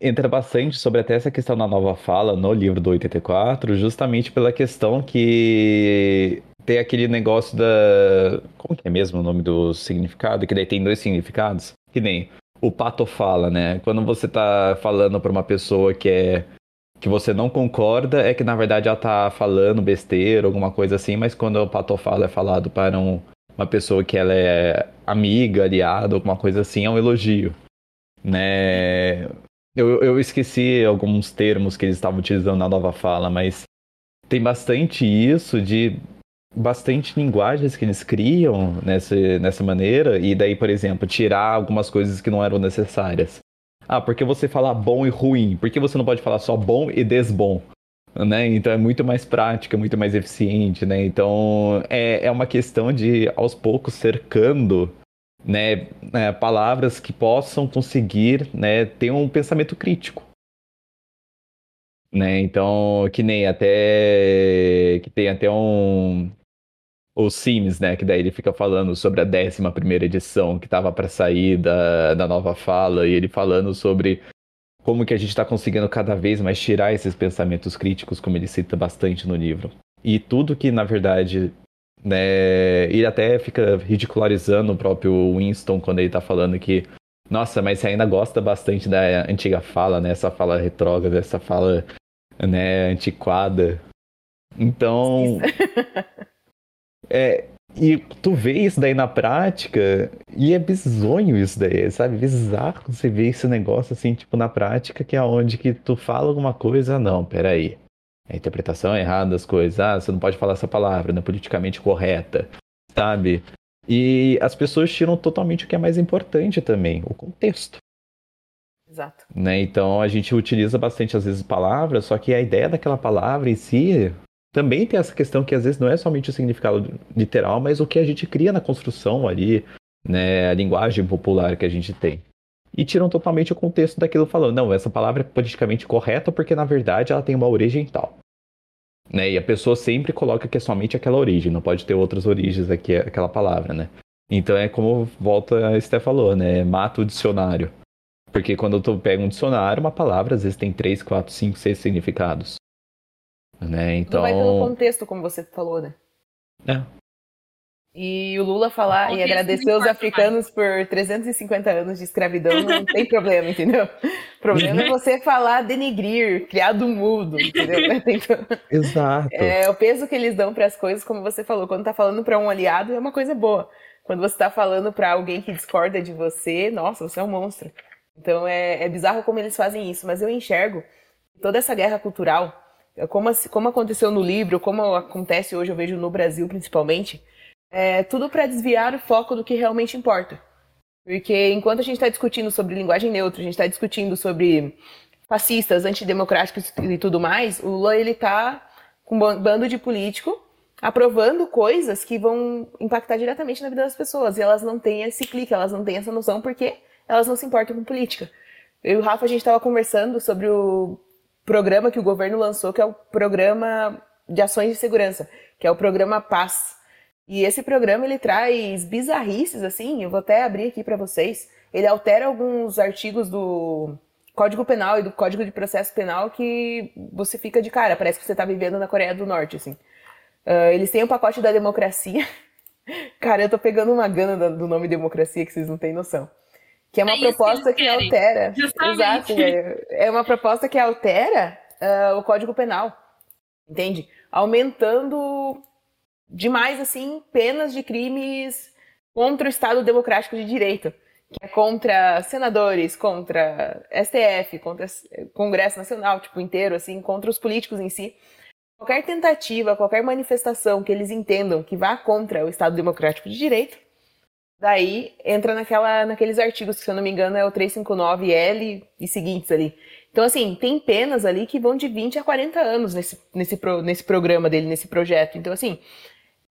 Entra bastante sobre até essa questão da nova fala no livro do 84, justamente pela questão que tem aquele negócio da. Como que é mesmo o nome do significado? Que daí tem dois significados. Que nem o pato fala, né? Quando você tá falando pra uma pessoa que é. que você não concorda, é que na verdade ela tá falando besteira, alguma coisa assim, mas quando o pato fala é falado para um, uma pessoa que ela é amiga, aliada, alguma coisa assim, é um elogio. Né? Eu, eu esqueci alguns termos que eles estavam utilizando na nova fala, mas tem bastante isso de bastante linguagens que eles criam nessa, nessa maneira, e daí, por exemplo, tirar algumas coisas que não eram necessárias. Ah, porque você fala bom e ruim? Por que você não pode falar só bom e desbom? Né? Então é muito mais prática, muito mais eficiente, né? Então é, é uma questão de aos poucos cercando né, né, palavras que possam conseguir né, ter um pensamento crítico. Né? Então, que nem até que tem até um o Sims, né? Que daí ele fica falando sobre a 11 primeira edição que tava para sair da, da nova fala, e ele falando sobre como que a gente está conseguindo cada vez mais tirar esses pensamentos críticos, como ele cita bastante no livro. E tudo que, na verdade, né, ele até fica ridicularizando o próprio Winston quando ele tá falando que, nossa, mas você ainda gosta bastante da antiga fala, né? Essa fala retrógrada, essa fala, né, antiquada. Então, É, e tu vê isso daí na prática, e é bizonho isso daí, sabe? Bizarro você ver esse negócio assim, tipo, na prática, que é onde que tu fala alguma coisa, não, peraí. A interpretação é errada das coisas, ah, você não pode falar essa palavra, não é politicamente correta, sabe? E as pessoas tiram totalmente o que é mais importante também, o contexto. Exato. Né? Então a gente utiliza bastante às vezes palavras, só que a ideia daquela palavra em si também tem essa questão que às vezes não é somente o significado literal, mas o que a gente cria na construção ali, né, a linguagem popular que a gente tem. E tiram totalmente o contexto daquilo falando, não, essa palavra é politicamente correta porque na verdade ela tem uma origem tal. Né? E a pessoa sempre coloca que é somente aquela origem, não pode ter outras origens aqui aquela palavra, né? Então é como volta a Esté falou, né? Mata o dicionário. Porque quando tu pega um dicionário, uma palavra às vezes tem 3, 4, 5, 6 significados. Né? Então... Não vai pelo contexto, como você falou, né? É. E o Lula falar e agradecer os africanos mais. por 350 anos de escravidão não tem problema, entendeu? O problema é você falar denigrir, criado mudo, entendeu? <laughs> Exato. É, o peso que eles dão para as coisas, como você falou, quando tá falando para um aliado é uma coisa boa. Quando você tá falando para alguém que discorda de você, nossa, você é um monstro. Então é, é bizarro como eles fazem isso, mas eu enxergo toda essa guerra cultural, como, como aconteceu no livro, como acontece hoje, eu vejo no Brasil principalmente, é tudo para desviar o foco do que realmente importa. Porque enquanto a gente está discutindo sobre linguagem neutra, a gente está discutindo sobre fascistas, antidemocráticos e tudo mais, o Lula ele tá com um bando de político aprovando coisas que vão impactar diretamente na vida das pessoas. E elas não têm esse clique, elas não têm essa noção porque elas não se importam com política. Eu e o Rafa, a gente estava conversando sobre o programa que o governo lançou, que é o Programa de Ações de Segurança, que é o Programa Paz. E esse programa ele traz bizarrices assim, eu vou até abrir aqui para vocês. Ele altera alguns artigos do Código Penal e do Código de Processo Penal que você fica de cara, parece que você está vivendo na Coreia do Norte, assim. Uh, eles têm o pacote da democracia. <laughs> cara, eu tô pegando uma gana do nome democracia que vocês não têm noção. Que é uma é proposta que, que altera. Justamente. Exato. É, é uma proposta que altera uh, o Código Penal. Entende? Aumentando demais, assim, penas de crimes contra o Estado Democrático de Direito, que é contra senadores, contra STF, contra Congresso Nacional, tipo, inteiro, assim, contra os políticos em si. Qualquer tentativa, qualquer manifestação que eles entendam que vá contra o Estado Democrático de Direito, daí entra naquela, naqueles artigos, que se eu não me engano é o 359L e seguintes ali. Então, assim, tem penas ali que vão de 20 a 40 anos nesse, nesse, pro, nesse programa dele, nesse projeto. Então, assim,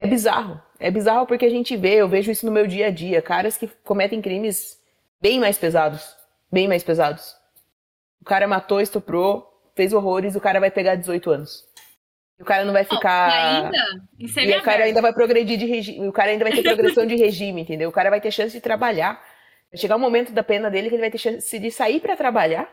é bizarro. É bizarro porque a gente vê, eu vejo isso no meu dia a dia, caras que cometem crimes bem mais pesados. Bem mais pesados. O cara matou, estuprou, fez horrores, o cara vai pegar 18 anos. O cara não vai ficar. Ainda? E o cara ainda vai progredir de regime. O cara ainda vai ter progressão de regime, entendeu? O cara vai ter chance de trabalhar. Vai chegar o um momento da pena dele que ele vai ter chance de sair para trabalhar,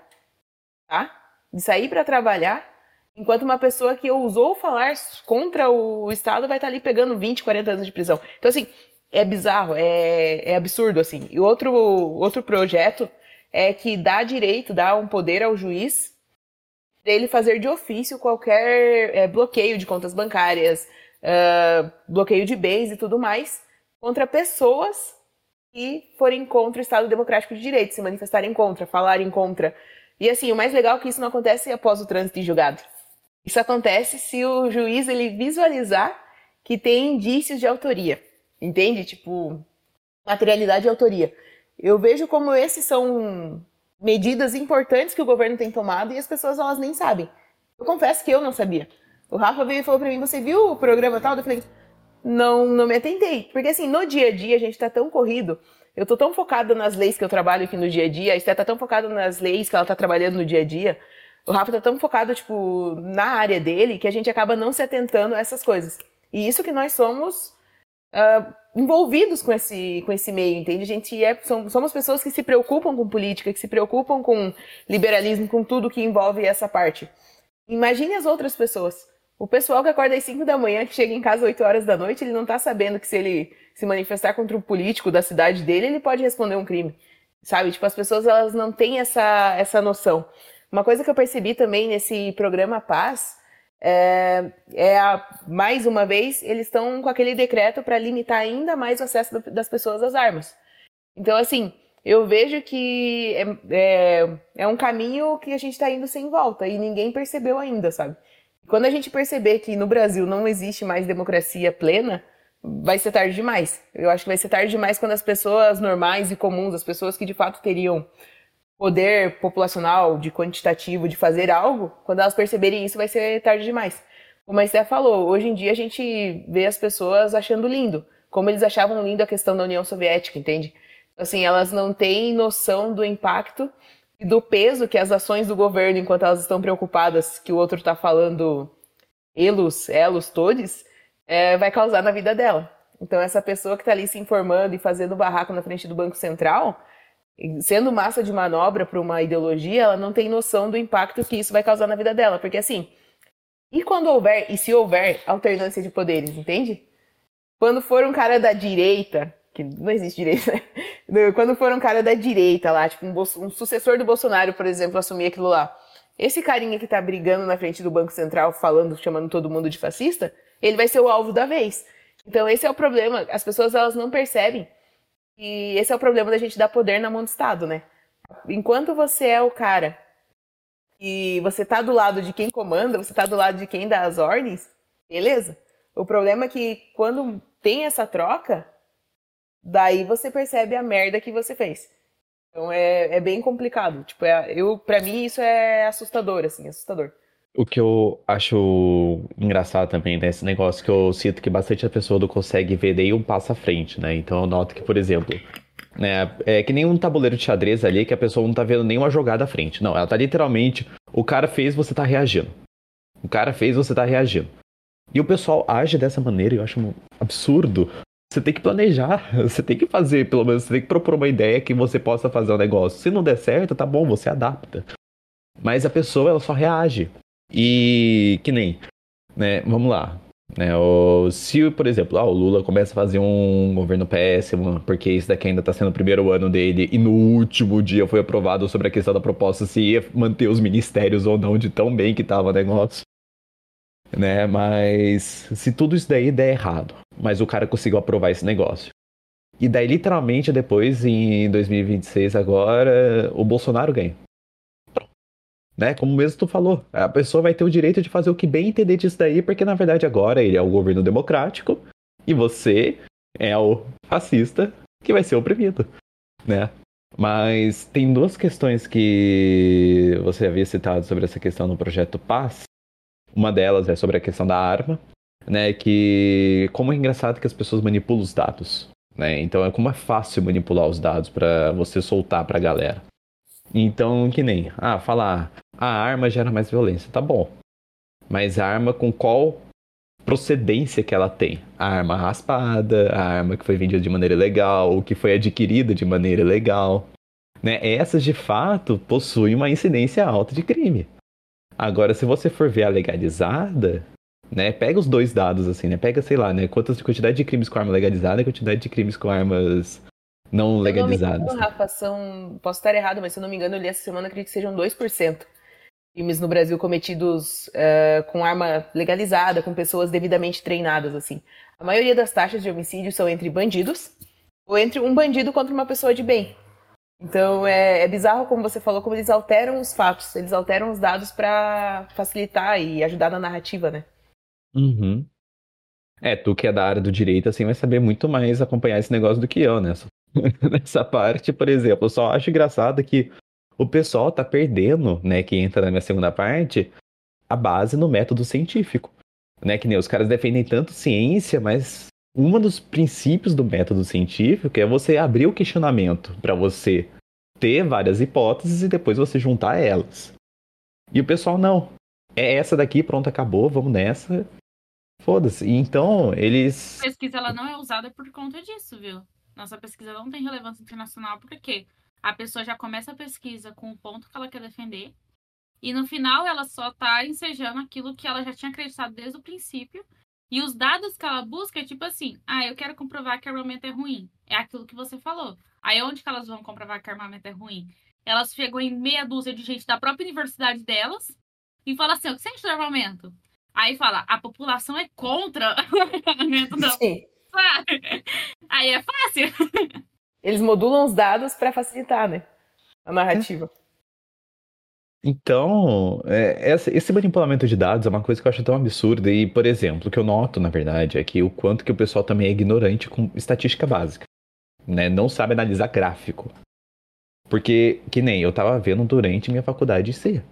tá? De sair para trabalhar Enquanto uma pessoa que ousou falar contra o Estado vai estar ali pegando 20, 40 anos de prisão. Então, assim, é bizarro, é, é absurdo, assim. E outro, outro projeto é que dá direito, dá um poder ao juiz dele fazer de ofício qualquer é, bloqueio de contas bancárias, uh, bloqueio de bens e tudo mais contra pessoas que forem contra o Estado Democrático de Direito, se manifestarem contra, falarem contra. E assim, o mais legal é que isso não acontece após o trânsito em julgado. Isso acontece se o juiz ele visualizar que tem indícios de autoria, entende? Tipo, materialidade e autoria. Eu vejo como esses são medidas importantes que o governo tem tomado e as pessoas elas nem sabem. Eu confesso que eu não sabia. O Rafa veio e falou para mim: "Você viu o programa tal?" Eu falei: "Não, não me atentei". Porque assim, no dia a dia a gente tá tão corrido, eu tô tão focada nas leis que eu trabalho aqui no dia a dia, a Esté tá tão focada nas leis que ela tá trabalhando no dia a dia, o Rafa tá tão focado, tipo, na área dele que a gente acaba não se atentando a essas coisas. E isso que nós somos uh, envolvidos com esse, com esse meio, entende? A gente é, somos pessoas que se preocupam com política, que se preocupam com liberalismo, com tudo que envolve essa parte. Imagine as outras pessoas. O pessoal que acorda às 5 da manhã, que chega em casa às 8 horas da noite, ele não tá sabendo que se ele se manifestar contra o político da cidade dele, ele pode responder um crime. Sabe? Tipo, as pessoas elas não têm essa, essa noção. Uma coisa que eu percebi também nesse programa Paz é, é a, mais uma vez, eles estão com aquele decreto para limitar ainda mais o acesso das pessoas às armas. Então, assim, eu vejo que é, é, é um caminho que a gente está indo sem volta e ninguém percebeu ainda, sabe? Quando a gente perceber que no Brasil não existe mais democracia plena, vai ser tarde demais. Eu acho que vai ser tarde demais quando as pessoas normais e comuns, as pessoas que de fato teriam poder populacional, de quantitativo, de fazer algo, quando elas perceberem isso, vai ser tarde demais. Como a Esté falou, hoje em dia a gente vê as pessoas achando lindo, como eles achavam lindo a questão da União Soviética, entende? Assim, elas não têm noção do impacto e do peso que as ações do governo, enquanto elas estão preocupadas que o outro está falando elos, elos, todos, é, vai causar na vida dela. Então, essa pessoa que está ali se informando e fazendo barraco na frente do Banco Central, sendo massa de manobra para uma ideologia, ela não tem noção do impacto que isso vai causar na vida dela. Porque assim, e quando houver, e se houver alternância de poderes, entende? Quando for um cara da direita, que não existe direita, né? Quando for um cara da direita lá, tipo um, um sucessor do Bolsonaro, por exemplo, assumir aquilo lá. Esse carinha que tá brigando na frente do Banco Central, falando, chamando todo mundo de fascista, ele vai ser o alvo da vez. Então esse é o problema. As pessoas elas não percebem e esse é o problema da gente dar poder na mão do Estado, né? Enquanto você é o cara e você tá do lado de quem comanda, você tá do lado de quem dá as ordens, beleza. O problema é que quando tem essa troca, daí você percebe a merda que você fez. Então é, é bem complicado. Tipo, é, eu, pra mim isso é assustador, assim, assustador. O que eu acho engraçado também né, negócio que eu sinto que bastante a pessoa não consegue ver daí um passo à frente, né? Então eu noto que, por exemplo, né, é que nem um tabuleiro de xadrez ali que a pessoa não tá vendo nenhuma jogada à frente. Não, ela tá literalmente. O cara fez, você tá reagindo. O cara fez, você tá reagindo. E o pessoal age dessa maneira, eu acho um absurdo. Você tem que planejar, <laughs> você tem que fazer, pelo menos, você tem que propor uma ideia que você possa fazer um negócio. Se não der certo, tá bom, você adapta. Mas a pessoa, ela só reage. E que nem, né, vamos lá. Né, o, se, por exemplo, ah, o Lula começa a fazer um governo péssimo, porque isso daqui ainda está sendo o primeiro ano dele, e no último dia foi aprovado sobre a questão da proposta se ia manter os ministérios ou não, de tão bem que estava o negócio. Né, mas se tudo isso daí der errado, mas o cara conseguiu aprovar esse negócio. E daí, literalmente, depois, em 2026, agora, o Bolsonaro ganha né? Como mesmo tu falou, a pessoa vai ter o direito de fazer o que bem entender disso daí, porque na verdade agora ele é o governo democrático e você é o fascista que vai ser oprimido, né? Mas tem duas questões que você havia citado sobre essa questão no projeto Paz. Uma delas é sobre a questão da arma, né? Que como é engraçado que as pessoas manipulam os dados, né? Então é como é fácil manipular os dados para você soltar para a galera. Então, que nem, ah, falar, a arma gera mais violência, tá bom. Mas a arma com qual procedência que ela tem? A arma raspada, a arma que foi vendida de maneira ilegal, ou que foi adquirida de maneira ilegal. Né? Essas, de fato, possuem uma incidência alta de crime. Agora, se você for ver a legalizada, né, pega os dois dados, assim, né? Pega, sei lá, né? Quantas quantidade de crimes com arma legalizada e quantidade de crimes com armas não legalizadas. Não me engano, Rafa, são... Posso estar errado, mas se eu não me engano, eu li essa semana, acredito que sejam 2% crimes no Brasil cometidos uh, com arma legalizada, com pessoas devidamente treinadas, assim. A maioria das taxas de homicídio são entre bandidos ou entre um bandido contra uma pessoa de bem. Então é, é bizarro, como você falou, como eles alteram os fatos, eles alteram os dados para facilitar e ajudar na narrativa, né? Uhum. É, tu que é da área do direito, assim, vai saber muito mais acompanhar esse negócio do que eu, né? <laughs> Nessa parte, por exemplo, eu só acho engraçado que o pessoal tá perdendo, né, que entra na minha segunda parte, a base no método científico. Né, que nem os caras defendem tanto ciência, mas um dos princípios do método científico é você abrir o questionamento para você ter várias hipóteses e depois você juntar elas. E o pessoal não. É essa daqui, pronto, acabou, vamos nessa. Foda-se. Então, eles. A pesquisa ela não é usada por conta disso, viu? Nossa pesquisa não tem relevância internacional porque a pessoa já começa a pesquisa com o ponto que ela quer defender. E no final ela só está ensejando aquilo que ela já tinha acreditado desde o princípio. E os dados que ela busca é tipo assim: ah, eu quero comprovar que armamento é ruim. É aquilo que você falou. Aí onde que elas vão comprovar que armamento é ruim? Elas chegam em meia dúzia de gente da própria universidade delas e falam assim: o que você acha do armamento? Aí fala: a população é contra o armamento da. Sim. Aí é fácil. <laughs> Eles modulam os dados para facilitar, né? A narrativa. Então, é, esse manipulamento de dados é uma coisa que eu acho tão absurda. E, por exemplo, o que eu noto, na verdade, é que o quanto que o pessoal também é ignorante com estatística básica. Né? Não sabe analisar gráfico. Porque, que nem eu tava vendo durante minha faculdade de C.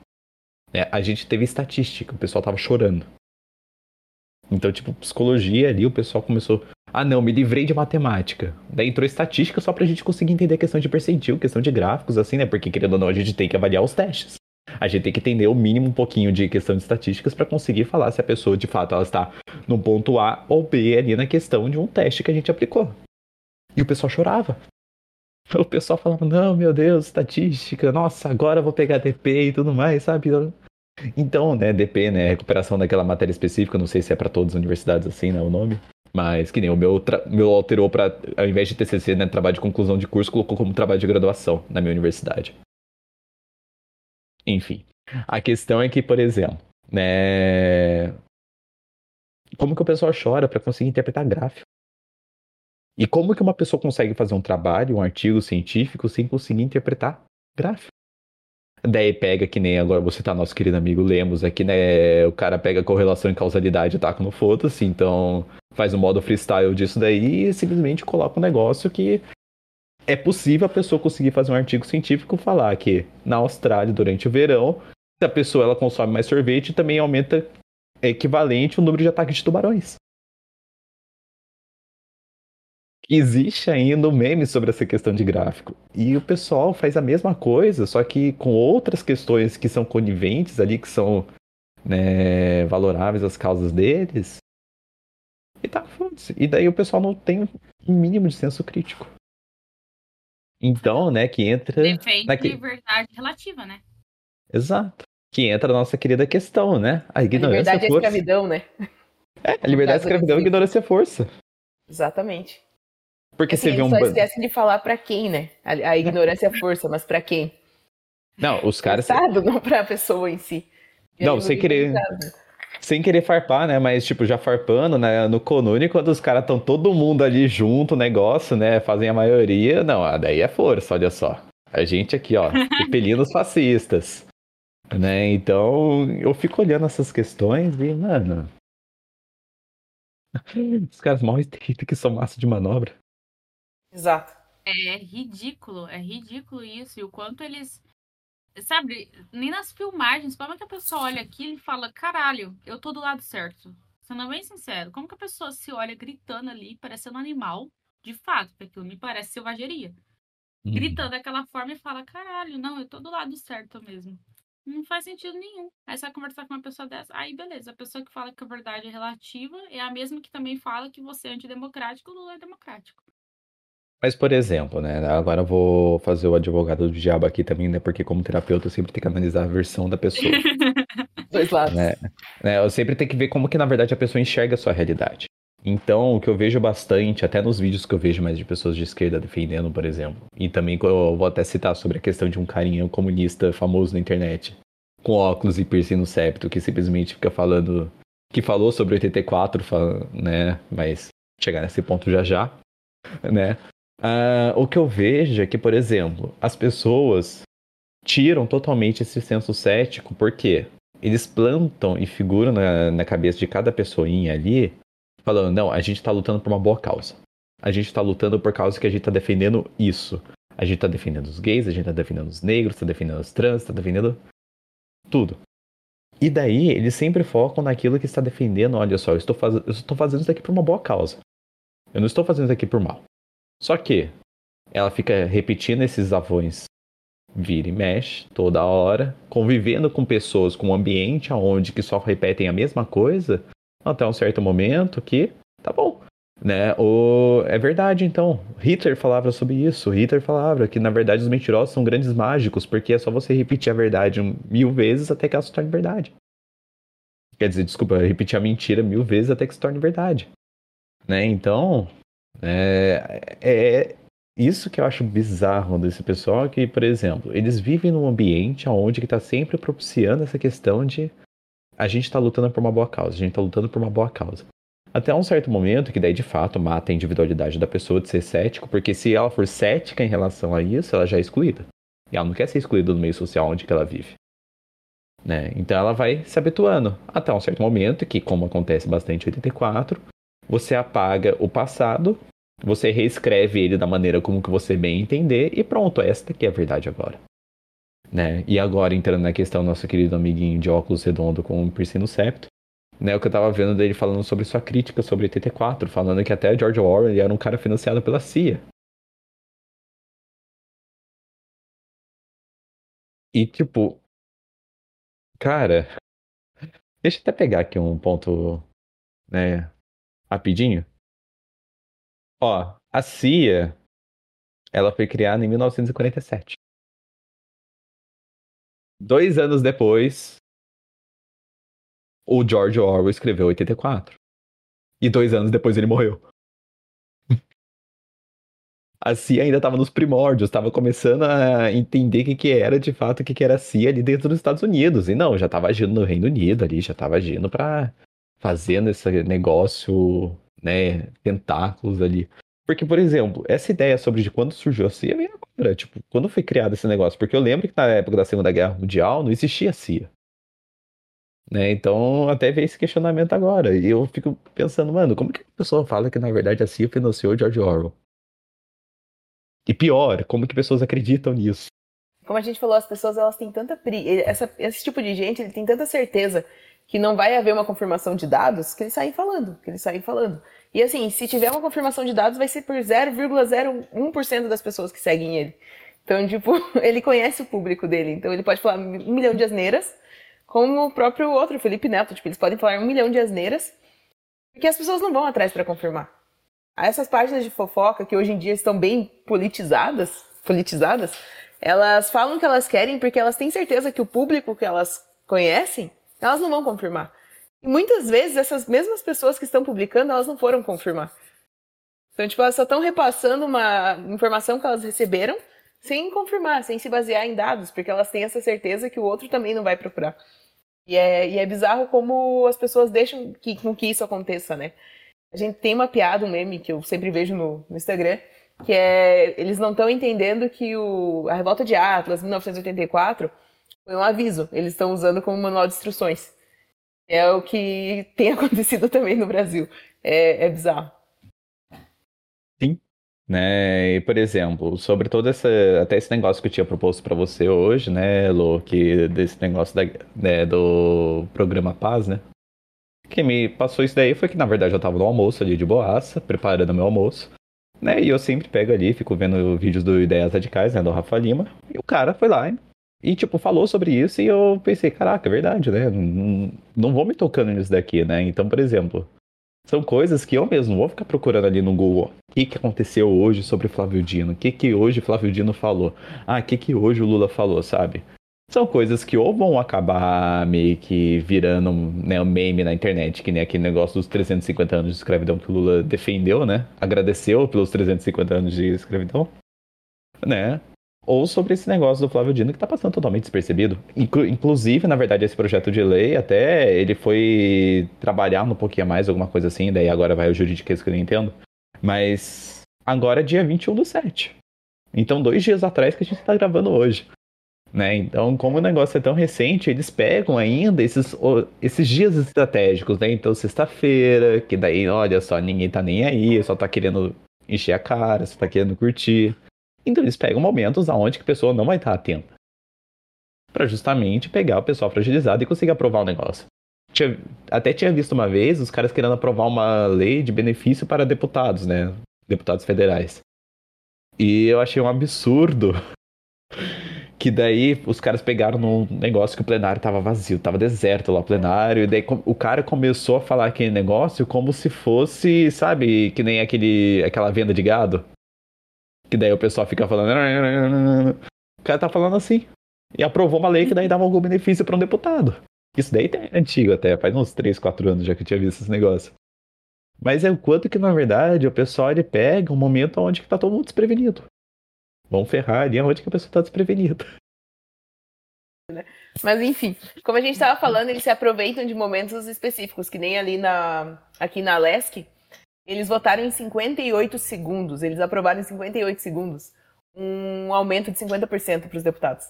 É, a gente teve estatística, o pessoal tava chorando. Então, tipo, psicologia ali, o pessoal começou. Ah, não, me livrei de matemática. Daí entrou estatística só pra gente conseguir entender a questão de percentil, questão de gráficos, assim, né? Porque, querendo ou não, a gente tem que avaliar os testes. A gente tem que entender o mínimo um pouquinho de questão de estatísticas para conseguir falar se a pessoa, de fato, ela está no ponto A ou B ali na questão de um teste que a gente aplicou. E o pessoal chorava. O pessoal falava, não, meu Deus, estatística, nossa, agora eu vou pegar DP e tudo mais, sabe? Então, né, DP, né, recuperação daquela matéria específica, não sei se é para todas as universidades assim, né, o nome. Mas que nem o meu, meu alterou para, ao invés de TCC, né, trabalho de conclusão de curso, colocou como trabalho de graduação na minha universidade. Enfim, a questão é que, por exemplo, né, como que o pessoal chora para conseguir interpretar gráfico? E como que uma pessoa consegue fazer um trabalho, um artigo científico, sem conseguir interpretar gráfico. Daí pega que nem agora você tá nosso querido amigo Lemos aqui, né? O cara pega correlação e causalidade e taca no foda-se, então faz um modo freestyle disso daí e simplesmente coloca um negócio que é possível a pessoa conseguir fazer um artigo científico falar que na Austrália, durante o verão, se a pessoa ela consome mais sorvete, também aumenta equivalente o número de ataques de tubarões existe ainda um meme sobre essa questão de gráfico. E o pessoal faz a mesma coisa, só que com outras questões que são coniventes ali, que são né, valoráveis às causas deles. E tá, foda-se. E daí o pessoal não tem um mínimo de senso crítico. Então, né, que entra. Defende naquele... verdade relativa, né? Exato. Que entra a nossa querida questão, né? A ignorância. A liberdade é força. é escravidão, né? É, a liberdade é escravidão e ignorância é força. Exatamente. Porque assim, você vê um. Só esquecem de falar para quem, né? A, a ignorância é força, mas para quem? Não, os caras. Estado, não pra pessoa em si. não, sem querer. Sem querer farpar, né? Mas, tipo, já farpando, né? No Conune, quando os caras estão todo mundo ali junto, negócio, né? Fazem a maioria. Não, daí é força, olha só. A gente aqui, ó, <laughs> repelindo os fascistas. Né? Então, eu fico olhando essas questões e, mano. <laughs> Os caras mal entendem que são massa de manobra. Exato. É ridículo, é ridículo isso. E o quanto eles. Sabe, nem nas filmagens, como é que a pessoa olha aquilo e fala, caralho, eu tô do lado certo. Sendo bem sincero, como que a pessoa se olha gritando ali, parecendo um animal, de fato, porque aquilo me parece selvageria. Uhum. Gritando daquela forma e fala, caralho, não, eu tô do lado certo mesmo. Não faz sentido nenhum. Aí você vai conversar com uma pessoa dessa. Aí, beleza. A pessoa que fala que a verdade é relativa é a mesma que também fala que você é antidemocrático, o Lula é democrático. Mas, por exemplo, né? Agora eu vou fazer o advogado do diabo aqui também, né? Porque como terapeuta eu sempre tenho que analisar a versão da pessoa. <laughs> Dois lados. Né? né? Eu sempre tenho que ver como que, na verdade, a pessoa enxerga a sua realidade. Então, o que eu vejo bastante, até nos vídeos que eu vejo mais de pessoas de esquerda defendendo, por exemplo, e também eu vou até citar sobre a questão de um carinha comunista famoso na internet, com óculos e piercing no septo, que simplesmente fica falando, que falou sobre 84, né, mas chegar nesse ponto já já, né, Uh, o que eu vejo é que, por exemplo, as pessoas tiram totalmente esse senso cético, porque eles plantam e figuram na, na cabeça de cada pessoinha ali, falando, não, a gente está lutando por uma boa causa. A gente está lutando por causa que a gente está defendendo isso. A gente está defendendo os gays, a gente está defendendo os negros, está defendendo os trans, está defendendo tudo. E daí eles sempre focam naquilo que está defendendo. Olha só, eu estou, faz... eu estou fazendo isso aqui por uma boa causa. Eu não estou fazendo isso aqui por mal. Só que ela fica repetindo esses avões vira e mexe toda hora, convivendo com pessoas, com um ambiente onde que só repetem a mesma coisa, até um certo momento que tá bom. Né? O... É verdade, então. Hitler falava sobre isso. Hitler falava que, na verdade, os mentirosos são grandes mágicos, porque é só você repetir a verdade mil vezes até que ela se torne verdade. Quer dizer, desculpa, repetir a mentira mil vezes até que se torne verdade. Né? Então, é, é isso que eu acho bizarro desse pessoal, que, por exemplo, eles vivem num ambiente onde que está sempre propiciando essa questão de a gente está lutando por uma boa causa, a gente está lutando por uma boa causa. Até um certo momento que daí de fato mata a individualidade da pessoa de ser cético, porque se ela for cética em relação a isso, ela já é excluída. E ela não quer ser excluída do meio social onde que ela vive. Né? Então ela vai se habituando até um certo momento que, como acontece bastante em 84, você apaga o passado, você reescreve ele da maneira como que você bem entender e pronto, esta aqui é a verdade agora. Né? E agora entrando na questão nosso querido amiguinho de óculos redondo com um piercing no septo, né, o que eu tava vendo dele falando sobre sua crítica sobre 84, falando que até George Orwell era um cara financiado pela CIA. E tipo, cara, <laughs> deixa eu até pegar aqui um ponto, né, rapidinho. Ó, a CIA, ela foi criada em 1947. Dois anos depois, o George Orwell escreveu 84. E dois anos depois ele morreu. <laughs> A CIA ainda estava nos primórdios, estava começando a entender o que, que era de fato o que, que era a CIA ali dentro dos Estados Unidos. E não, já estava agindo no Reino Unido ali, já estava agindo para fazendo esse negócio, né, tentáculos ali. Porque, por exemplo, essa ideia sobre de quando surgiu a CIA vem agora, tipo, quando foi criado esse negócio? Porque eu lembro que na época da Segunda Guerra Mundial não existia CIA. Né? Então, até veio esse questionamento agora. E eu fico pensando, mano, como que a pessoa fala que na verdade a CIA financiou George Orwell? E pior, como que pessoas acreditam nisso? Como a gente falou, as pessoas elas têm tanta essa, esse tipo de gente ele tem tanta certeza que não vai haver uma confirmação de dados que eles saem falando, que eles saem falando. E assim, se tiver uma confirmação de dados, vai ser por 0,01% das pessoas que seguem ele. Então, <laughs> tipo, ele conhece o público dele, então ele pode falar um milhão de asneiras, como o próprio outro, Felipe Neto, tipo, eles podem falar um milhão de asneiras, porque as pessoas não vão atrás para confirmar. Essas páginas de fofoca que hoje em dia estão bem politizadas, politizadas, elas falam o que elas querem porque elas têm certeza que o público que elas conhecem elas não vão confirmar. E muitas vezes essas mesmas pessoas que estão publicando, elas não foram confirmar. Então, tipo, elas só estão repassando uma informação que elas receberam sem confirmar, sem se basear em dados, porque elas têm essa certeza que o outro também não vai procurar. E é, e é bizarro como as pessoas deixam que, com que isso aconteça, né? A gente tem uma piada, um meme que eu sempre vejo no, no Instagram, que é eles não estão entendendo que o, a revolta de Atlas, 1984, foi um aviso. Eles estão usando como manual de instruções. É o que tem <laughs> acontecido também no Brasil. É, é bizarro. Sim. Né? E, por exemplo, sobre todo esse, até esse negócio que eu tinha proposto para você hoje, né, Lô, que desse negócio da, né, do programa Paz, né? Quem me passou isso daí foi que, na verdade, eu tava no almoço ali de boaça, preparando meu almoço. Né? E eu sempre pego ali, fico vendo vídeos do Ideias Radicais, né, do Rafa Lima. E o cara foi lá e, tipo, falou sobre isso e eu pensei, caraca, é verdade, né? Não, não vou me tocando nisso daqui, né? Então, por exemplo, são coisas que eu mesmo vou ficar procurando ali no Google. O que, que aconteceu hoje sobre Flávio Dino? O que, que hoje Flávio Dino falou? Ah, o que, que hoje o Lula falou, sabe? São coisas que ou vão acabar meio que virando né, um meme na internet, que nem aquele negócio dos 350 anos de escravidão que o Lula defendeu, né? Agradeceu pelos 350 anos de escravidão, né? Ou sobre esse negócio do Flávio Dino que está passando totalmente despercebido. Inclu inclusive, na verdade, esse projeto de lei, até ele foi trabalhar um pouquinho mais, alguma coisa assim, daí agora vai o juridiquês que eu não entendo. Mas agora é dia 21 do 7. Então, dois dias atrás que a gente está gravando hoje. Né? Então, como o negócio é tão recente, eles pegam ainda esses, esses dias estratégicos, né? Então, sexta-feira, que daí, olha só, ninguém tá nem aí, só tá querendo encher a cara, só tá querendo curtir. Então eles pegam momentos aonde a pessoa não vai estar atenta. para justamente pegar o pessoal fragilizado e conseguir aprovar o negócio. Tinha, até tinha visto uma vez os caras querendo aprovar uma lei de benefício para deputados, né? Deputados federais. E eu achei um absurdo <laughs> que daí os caras pegaram num negócio que o plenário tava vazio, tava deserto lá o plenário, e daí o cara começou a falar aquele negócio como se fosse, sabe, que nem aquele, aquela venda de gado. Que daí o pessoal fica falando. O cara tá falando assim. E aprovou uma lei que daí dava algum benefício para um deputado. Isso daí é antigo até, faz uns 3, 4 anos já que eu tinha visto esse negócio. Mas é o quanto que, na verdade, o pessoal ele pega um momento onde que tá todo mundo desprevenido. Vão ferrar ali onde que a pessoa tá desprevenida. Mas enfim, como a gente estava falando, eles se aproveitam de momentos específicos, que nem ali na aqui na Lesc, eles votaram em 58 segundos, eles aprovaram em 58 segundos um aumento de 50% para os deputados.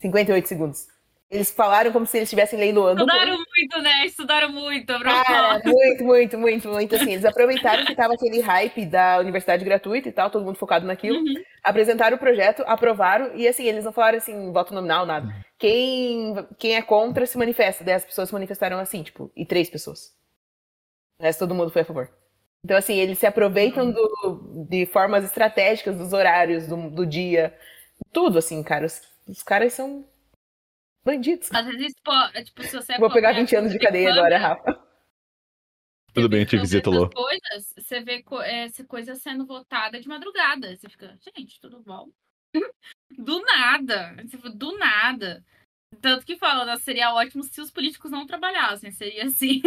58 segundos. Eles falaram como se eles estivessem leiloando. Estudaram muito, né? Estudaram muito. Cara, muito, muito, muito, muito. Assim, eles aproveitaram que tava aquele hype da universidade gratuita e tal, todo mundo focado naquilo. Uhum. Apresentaram o projeto, aprovaram, e assim, eles não falaram assim, voto nominal, nada. Quem, quem é contra se manifesta. Daí as pessoas se manifestaram assim, tipo, e três pessoas. O resto todo mundo foi a favor. Então, assim, eles se aproveitam uhum. do, de formas estratégicas dos horários, do, do dia. Tudo, assim, cara. Os, os caras são bandidos. Às vezes, pô, é, tipo, se você Vou pegar 20 anos de cadeia agora, Rafa. Tudo bem, eu te visito, Lô. coisas, você vê essa coisa sendo votada de madrugada. Você fica, gente, tudo bom? <laughs> do nada. Do nada. Tanto que fala, seria ótimo se os políticos não trabalhassem. Seria assim,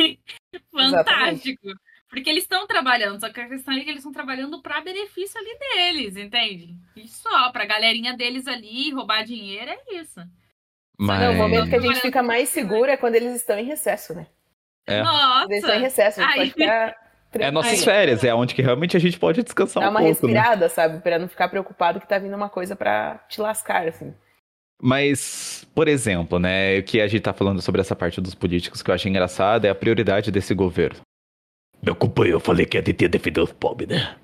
<laughs> fantástico. Exatamente. Porque eles estão trabalhando, só que a questão é que eles estão trabalhando para benefício ali deles, entende? E só, pra galerinha deles ali, roubar dinheiro, é isso. Mas... Não, o momento que a gente fica mais seguro é quando eles estão em recesso, né? É. Nossa! Eles estão em recesso, a gente Aí... pode ficar <laughs> É nossas férias, é onde que realmente a gente pode descansar Dá um uma pouco. né? respirada, sabe? Pra não ficar preocupado que tá vindo uma coisa pra te lascar, assim. Mas, por exemplo, né, o que a gente tá falando sobre essa parte dos políticos que eu acho engraçado é a prioridade desse governo. Meu companheiro, eu falei que a gente ia defender os pobres, né?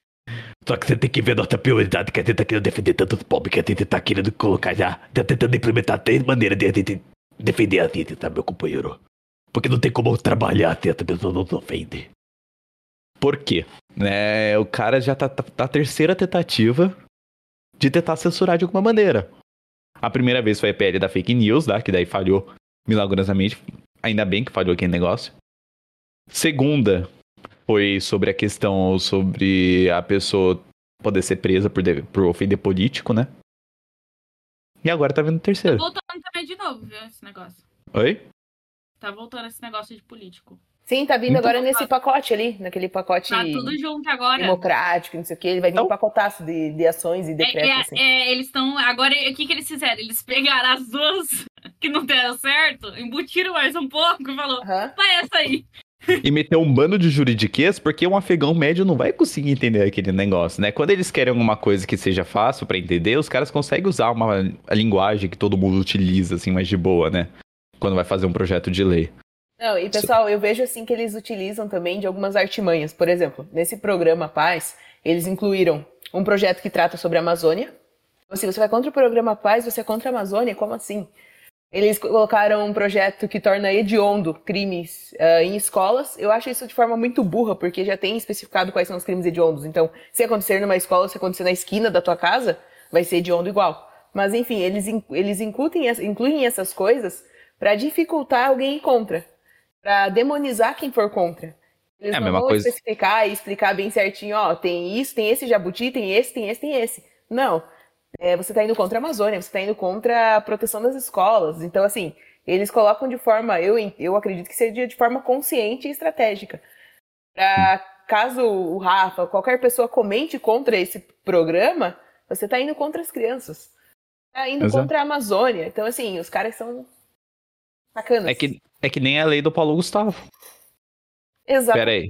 Só que você tem que ver nossa prioridade, que a gente tá querendo defender tanto os pobres, que a gente tá querendo colocar já, tá tentando implementar três maneiras de a gente defender a gente, tá, meu companheiro? Porque não tem como trabalhar se essa pessoa não se ofende. Por quê? Né, o cara já tá, tá, tá terceira tentativa de tentar censurar de alguma maneira. A primeira vez foi a PL da fake news, tá? que daí falhou milagrosamente. Ainda bem que falhou aquele negócio. Segunda foi sobre a questão sobre a pessoa poder ser presa por, de- por ofender político, né? E agora tá vindo o Tá terceiro. voltando também de novo, viu, esse negócio. Oi? Tá voltando esse negócio de político. Sim, tá vindo Então- agora nesse pacote ali, naquele pacote Tá tudo junto agora. democrático, não sei o que. Ele vai vir Então- um pacotaço de, de ações e É, decretos, é, assim. é, eles estão. Agora, o que, que eles fizeram? Eles pegaram as duas <laughs> que não deram certo, embutiram mais um pouco e falou: Aham. vai essa aí. E meter um bando de juridiquês, porque um afegão médio não vai conseguir entender aquele negócio, né? Quando eles querem alguma coisa que seja fácil pra entender, os caras conseguem usar uma linguagem que todo mundo utiliza, assim, mais de boa, né? Quando vai fazer um projeto de lei. Não, e pessoal, eu vejo assim que eles utilizam também de algumas artimanhas. Por exemplo, nesse programa Paz, eles incluíram um projeto que trata sobre a Amazônia. Então, assim, você vai contra o programa Paz, você é contra a Amazônia? Como assim? Eles colocaram um projeto que torna hediondo crimes ah, em escolas. Eu acho isso de forma muito burra, porque já tem especificado quais são os crimes hediondos. Então, se acontecer numa escola, se acontecer na esquina da tua casa, vai ser hediondo igual. Mas, enfim, eles, eles incluem, ess- incluem essas coisas para dificultar alguém ir contra. Pra demonizar quem for contra. Eles É a não vão coisa- especificar e explicar bem certinho, ó, tem isso, tem esse jabuti, tem esse, tem esse, tem esse. Não. É, você está indo contra a Amazônia, você está indo contra a proteção das escolas. Então, assim, eles colocam de forma, eu, eu acredito que seja de forma consciente e estratégica. Pra caso o Rafa, qualquer pessoa comente contra esse programa, você está indo contra as crianças. Tá indo Exato. contra a Amazônia. Então, assim, os caras são bacanas. É que, é que nem a lei do Paulo Gustavo. Exato. Pera aí.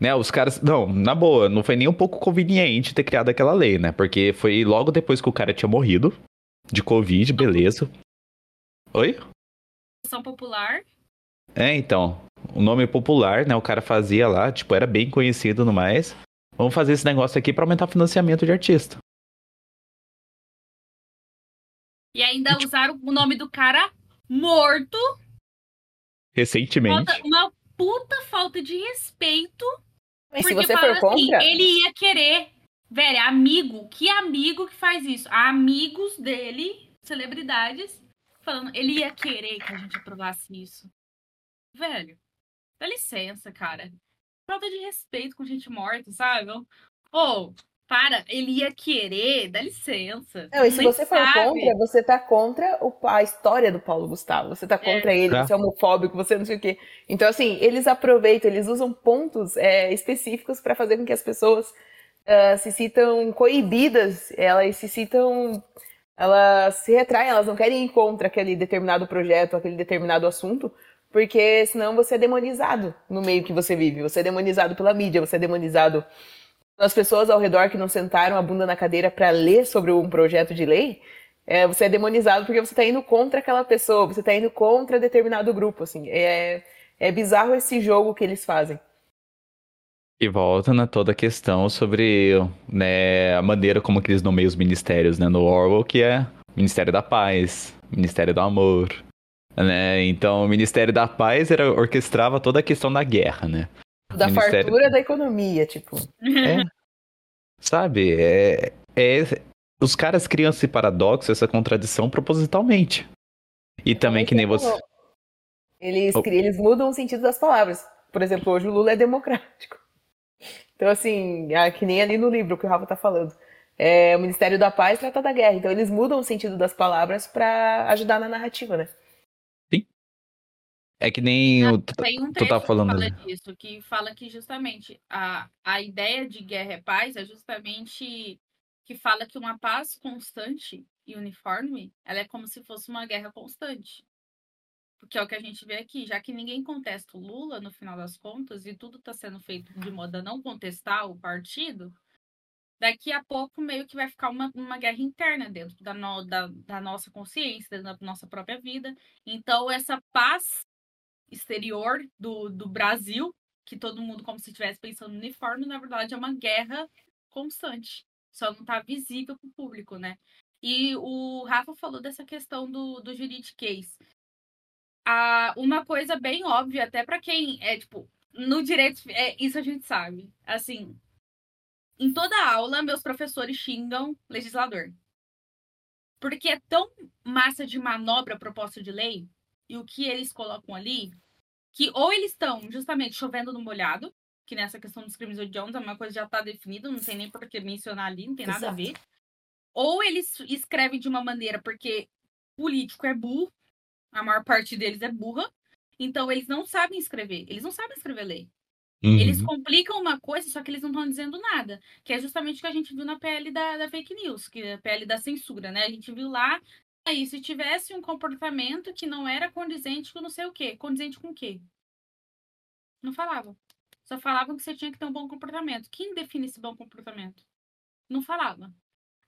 Né, os caras. Não, na boa, não foi nem um pouco conveniente ter criado aquela lei, né? Porque foi logo depois que o cara tinha morrido de Covid, beleza. Oi? Ação popular. É, então. O nome popular, né? O cara fazia lá, tipo, era bem conhecido no mais. Vamos fazer esse negócio aqui pra aumentar o financiamento de artista. E ainda usaram o nome do cara morto. Recentemente. Falta- uma puta falta de respeito. Mas se porque você falaram for assim, contra, ele ia querer. Velho, amigo. Que amigo que faz isso? Amigos dele, celebridades, falando. Ele ia querer que a gente aprovasse isso. Velho, dá licença, cara. Falta de respeito com gente morta, sabe? Ô, para, ele ia querer, dá licença. Não, e se você for sabe. contra, você tá contra o- a história do Paulo Gustavo. Você tá contra ele, É. você é homofóbico, você não sei o quê. Então, assim, eles aproveitam, eles usam pontos é, específicos para fazer com que as pessoas ah, se sintam coibidas, elas se sintam. Elas se retraem, elas não querem ir contra aquele determinado projeto, aquele determinado assunto, porque senão você é demonizado no meio que você vive. Você é demonizado pela mídia, você é demonizado as pessoas ao redor que não sentaram a bunda na cadeira para ler sobre um projeto de lei, é, você é demonizado porque você está indo contra aquela pessoa, você está indo contra determinado grupo, assim. É, é bizarro esse jogo que eles fazem. E volta na toda a questão sobre né, a maneira como que eles nomeiam os ministérios, né? No Orwell, que é Ministério da Paz, Ministério do Amor. Né? Então, o Ministério da Paz era, orquestrava toda a questão da guerra, né? Da Ministério- fartura da economia, tipo. É. Sabe? É, é- os caras criam esse paradoxo, essa contradição propositalmente. E também que nem você. Eles, Oh. eles mudam o sentido das palavras. Por exemplo, hoje o Lula é democrático. Então, assim, é que nem ali no livro que o Rafa tá falando. É, o Ministério da Paz trata da guerra. Então, eles mudam o sentido das palavras para ajudar na narrativa, né? É que nem o. Tem um tu tá falando que fala disso, que fala que justamente a, a ideia de guerra é paz é justamente que fala que uma paz constante e uniforme, ela é como se fosse uma guerra constante. porque é o que a gente vê aqui, já que ninguém contesta o Lula no final das contas e tudo está sendo feito de modo a não contestar o partido, daqui a pouco meio que vai ficar uma, uma guerra interna dentro da, no, da, da nossa consciência, da nossa própria vida. Então, essa paz exterior do, do Brasil, que todo mundo como se estivesse pensando no uniforme, na verdade é uma guerra constante. Só não está visível para o público, né? E o Rafa falou dessa questão do, do juridiquês. Ah, uma coisa bem óbvia, até para quem é, tipo, no direito, é, isso a gente sabe. Assim, em toda aula, meus professores xingam legislador. Porque é tão massa de manobra proposta de lei e o que eles colocam ali, que ou eles estão justamente chovendo no molhado, que nessa questão dos crimes odiosos é uma coisa já está definida, não tem nem por que mencionar ali, não tem nada Exato. a ver. Ou eles escrevem de uma maneira porque político é burro, a maior parte deles é burra, então eles não sabem escrever, eles não sabem escrever lei. Uhum. Eles complicam uma coisa, só que eles não estão dizendo nada. Que é justamente o que a gente viu na PL da, da fake news, que é a PL da censura, né? A gente viu lá, aí, se tivesse um comportamento que não era condizente com não sei o quê. Condizente com o quê? Não falavam. Só falavam que você tinha que ter um bom comportamento. Quem define esse bom comportamento? Não falava.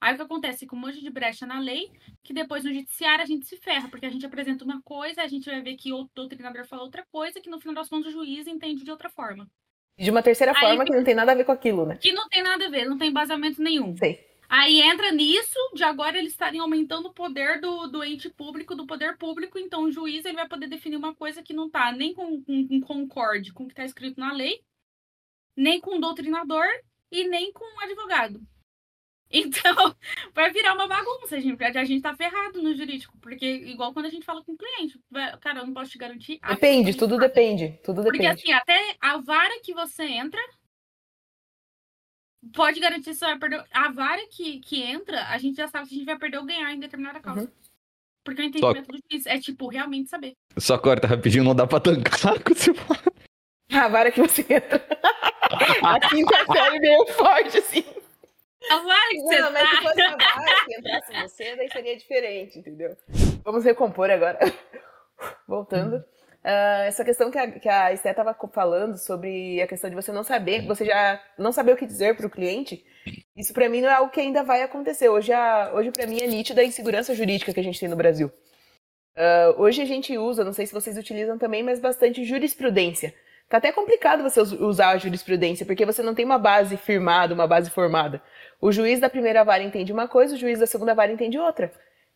Aí o que acontece com um monte de brecha na lei, que depois no judiciário a gente se ferra, porque a gente apresenta uma coisa, a gente vai ver que o doutrinador fala outra coisa, que no final das contas o juiz entende de outra forma. De uma terceira forma Aí, que não tem nada a ver com aquilo, né? Que não tem nada a ver, não tem embasamento nenhum. Sei. Aí entra nisso, de agora eles estarem aumentando o poder do, do ente público, do poder público, então o juiz ele vai poder definir uma coisa que não está nem com, com, com concorde com o que está escrito na lei, nem com o doutrinador e nem com o advogado. <laughs> Então, vai virar uma bagunça, gente. A gente tá ferrado no jurídico. Porque, igual quando a gente fala com o cliente, cara, eu não posso te garantir. Depende, tudo depende. Tudo depende. Porque, assim, até a vara que você entra. Pode garantir que você vai perder. A vara que, que entra, a gente já sabe se a gente vai perder ou ganhar em determinada causa. Uhum. Porque o entendimento Só... do juiz é, tipo, realmente saber. Só corta rapidinho, não dá pra tancar com você A vara que você entra. a quinta <laughs> série meio forte, assim. A vara que você Não, mas se fosse a vara que entrasse em você, daí seria diferente, entendeu? Vamos recompor agora. Voltando. Uh, essa questão que a, que a Esté estava falando sobre a questão de você não saber, você já não saber o que dizer para o cliente, isso para mim não é algo que ainda vai acontecer. Hoje, a, hoje para mim é nítida a insegurança jurídica que a gente tem no Brasil. Uh, hoje a gente usa, não sei se vocês utilizam também, mas bastante jurisprudência. Tá até complicado você usar a jurisprudência, porque você não tem uma base firmada, uma base formada. O juiz da primeira vara entende uma coisa, o juiz da segunda vara entende outra.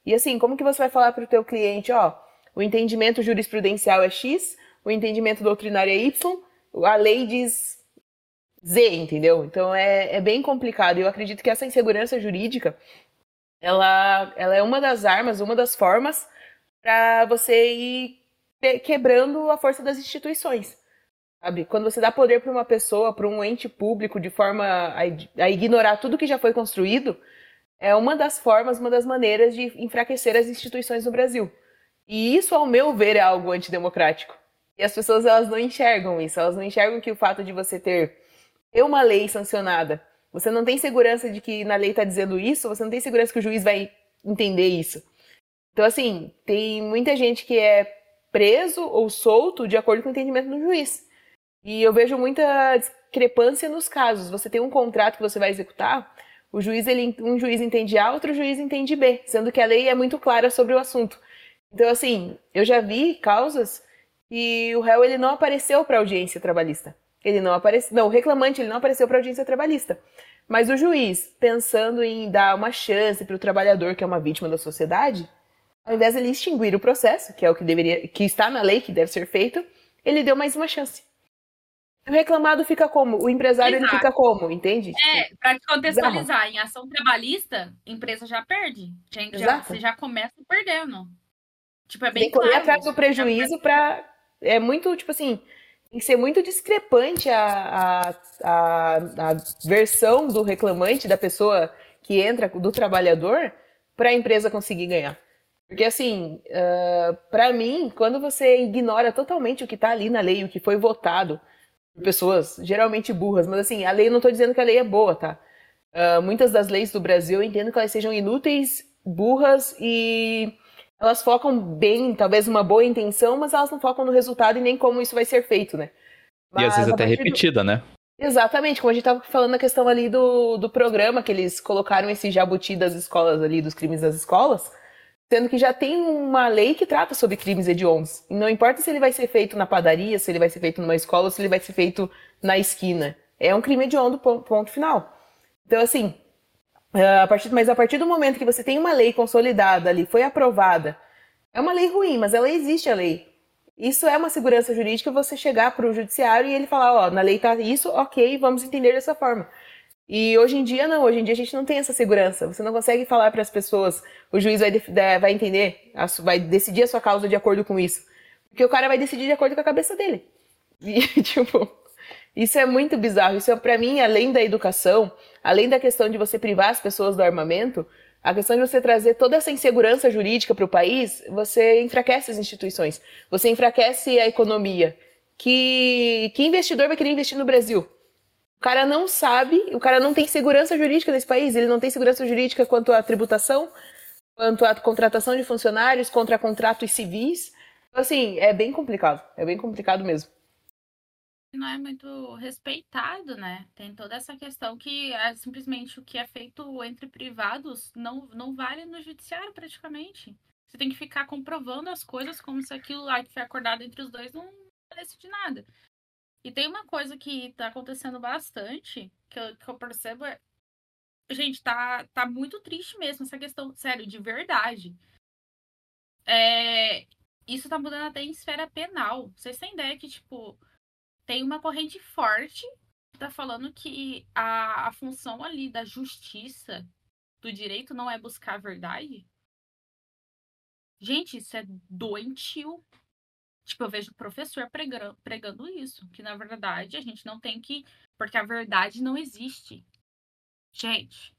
E assim, como que você vai falar para o teu cliente, ó, o entendimento jurisprudencial é X, o entendimento doutrinário é Y, a lei diz Z, entendeu? Então é, é bem complicado. Eu acredito que essa insegurança jurídica, ela, ela é uma das armas, uma das formas para você ir quebrando a força das instituições. Sabe? Quando você dá poder para uma pessoa, para um ente público, de forma a, a, ignorar tudo que já foi construído, é uma das formas, uma das maneiras de enfraquecer as instituições no Brasil. E isso, ao meu ver, é algo antidemocrático. E as pessoas elas não enxergam isso, elas não enxergam que o fato de você ter, ter uma lei sancionada, você não tem segurança de que na lei está dizendo isso, você não tem segurança que o juiz vai entender isso. Então, assim, tem muita gente que é preso ou solto de acordo com o entendimento do juiz. E eu vejo muita discrepância nos casos. Você tem um contrato que você vai executar, o juiz, ele, um juiz entende A, outro juiz entende B, sendo que a lei é muito clara sobre o assunto. Então, assim, eu já vi causas que o réu ele não apareceu para audiência trabalhista. Ele não apareceu, não, o reclamante ele não apareceu para audiência trabalhista. Mas o juiz, pensando em dar uma chance para o trabalhador que é uma vítima da sociedade, ao invés de ele extinguir o processo, que é o que deveria, que está na lei, que deve ser feito, ele deu mais uma chance. O reclamado fica como? O empresário ele fica como, entende? É, para te contextualizar, Exato. em ação trabalhista, empresa já perde. Já, você já começa perdendo. Tipo, é bem tem que correr claro, atrás do prejuízo para É muito, tipo assim, tem que ser muito discrepante a, a, a, a versão do reclamante, da pessoa que entra, do trabalhador, para a empresa conseguir ganhar. Porque, assim, uh, ah, para mim, quando você ignora totalmente o que está ali na lei, o que foi votado, pessoas geralmente burras, mas assim, a lei, eu não estou dizendo que a lei é boa, tá? Uh, muitas das leis do Brasil eu entendo que elas sejam inúteis, burras e elas focam bem, talvez uma boa intenção, mas elas não focam no resultado e nem como isso vai ser feito, né? Mas, e às vezes até repetida, do... né? Exatamente, como a gente estava falando na questão ali do, do programa, que eles colocaram esse jabuti das escolas ali, dos crimes das escolas, sendo que já tem uma lei que trata sobre crimes hediondos. E não importa se ele vai ser feito na padaria, se ele vai ser feito numa escola ou se ele vai ser feito na esquina. É um crime hediondo, ponto final. Então, assim, a partir, mas a partir do momento que você tem uma lei consolidada ali, foi aprovada, é uma lei ruim, mas ela existe a lei. Isso é uma segurança jurídica você chegar para o judiciário e ele falar, ó, na lei tá isso, ok, vamos entender dessa forma. E hoje em dia não, hoje em dia a gente não tem essa segurança. Você não consegue falar para as pessoas, o juiz vai, vai entender, vai decidir a sua causa de acordo com isso. Porque o cara vai decidir de acordo com a cabeça dele. E, <laughs> tipo, isso é muito bizarro. Isso é, para mim, além da educação, além da questão de você privar as pessoas do armamento, a questão de você trazer toda essa insegurança jurídica para o país, você enfraquece as instituições, você enfraquece a economia. Que, que investidor vai querer investir no Brasil? O cara não sabe, o cara não tem segurança jurídica nesse país, ele não tem segurança jurídica quanto à tributação, quanto à contratação de funcionários, contra contratos civis. Então, assim, é bem complicado, é bem complicado mesmo não é muito respeitado, né? Tem toda essa questão que é simplesmente o que é feito entre privados não, não vale no judiciário praticamente. Você tem que ficar comprovando as coisas como se aquilo lá que foi acordado entre os dois não valesse de nada. E tem uma coisa que tá acontecendo bastante, que eu, que eu percebo é. Gente, tá, tá muito triste mesmo essa questão, sério, de verdade. É, isso tá mudando até em esfera penal. Vocês têm ideia que, tipo, tem uma corrente forte que tá falando que a, a função ali da justiça, do direito, não é buscar a verdade. Gente, isso é doentio. Tipo, eu vejo professor pregando, pregando isso, que na verdade a gente não tem que. Porque a verdade não existe. Gente,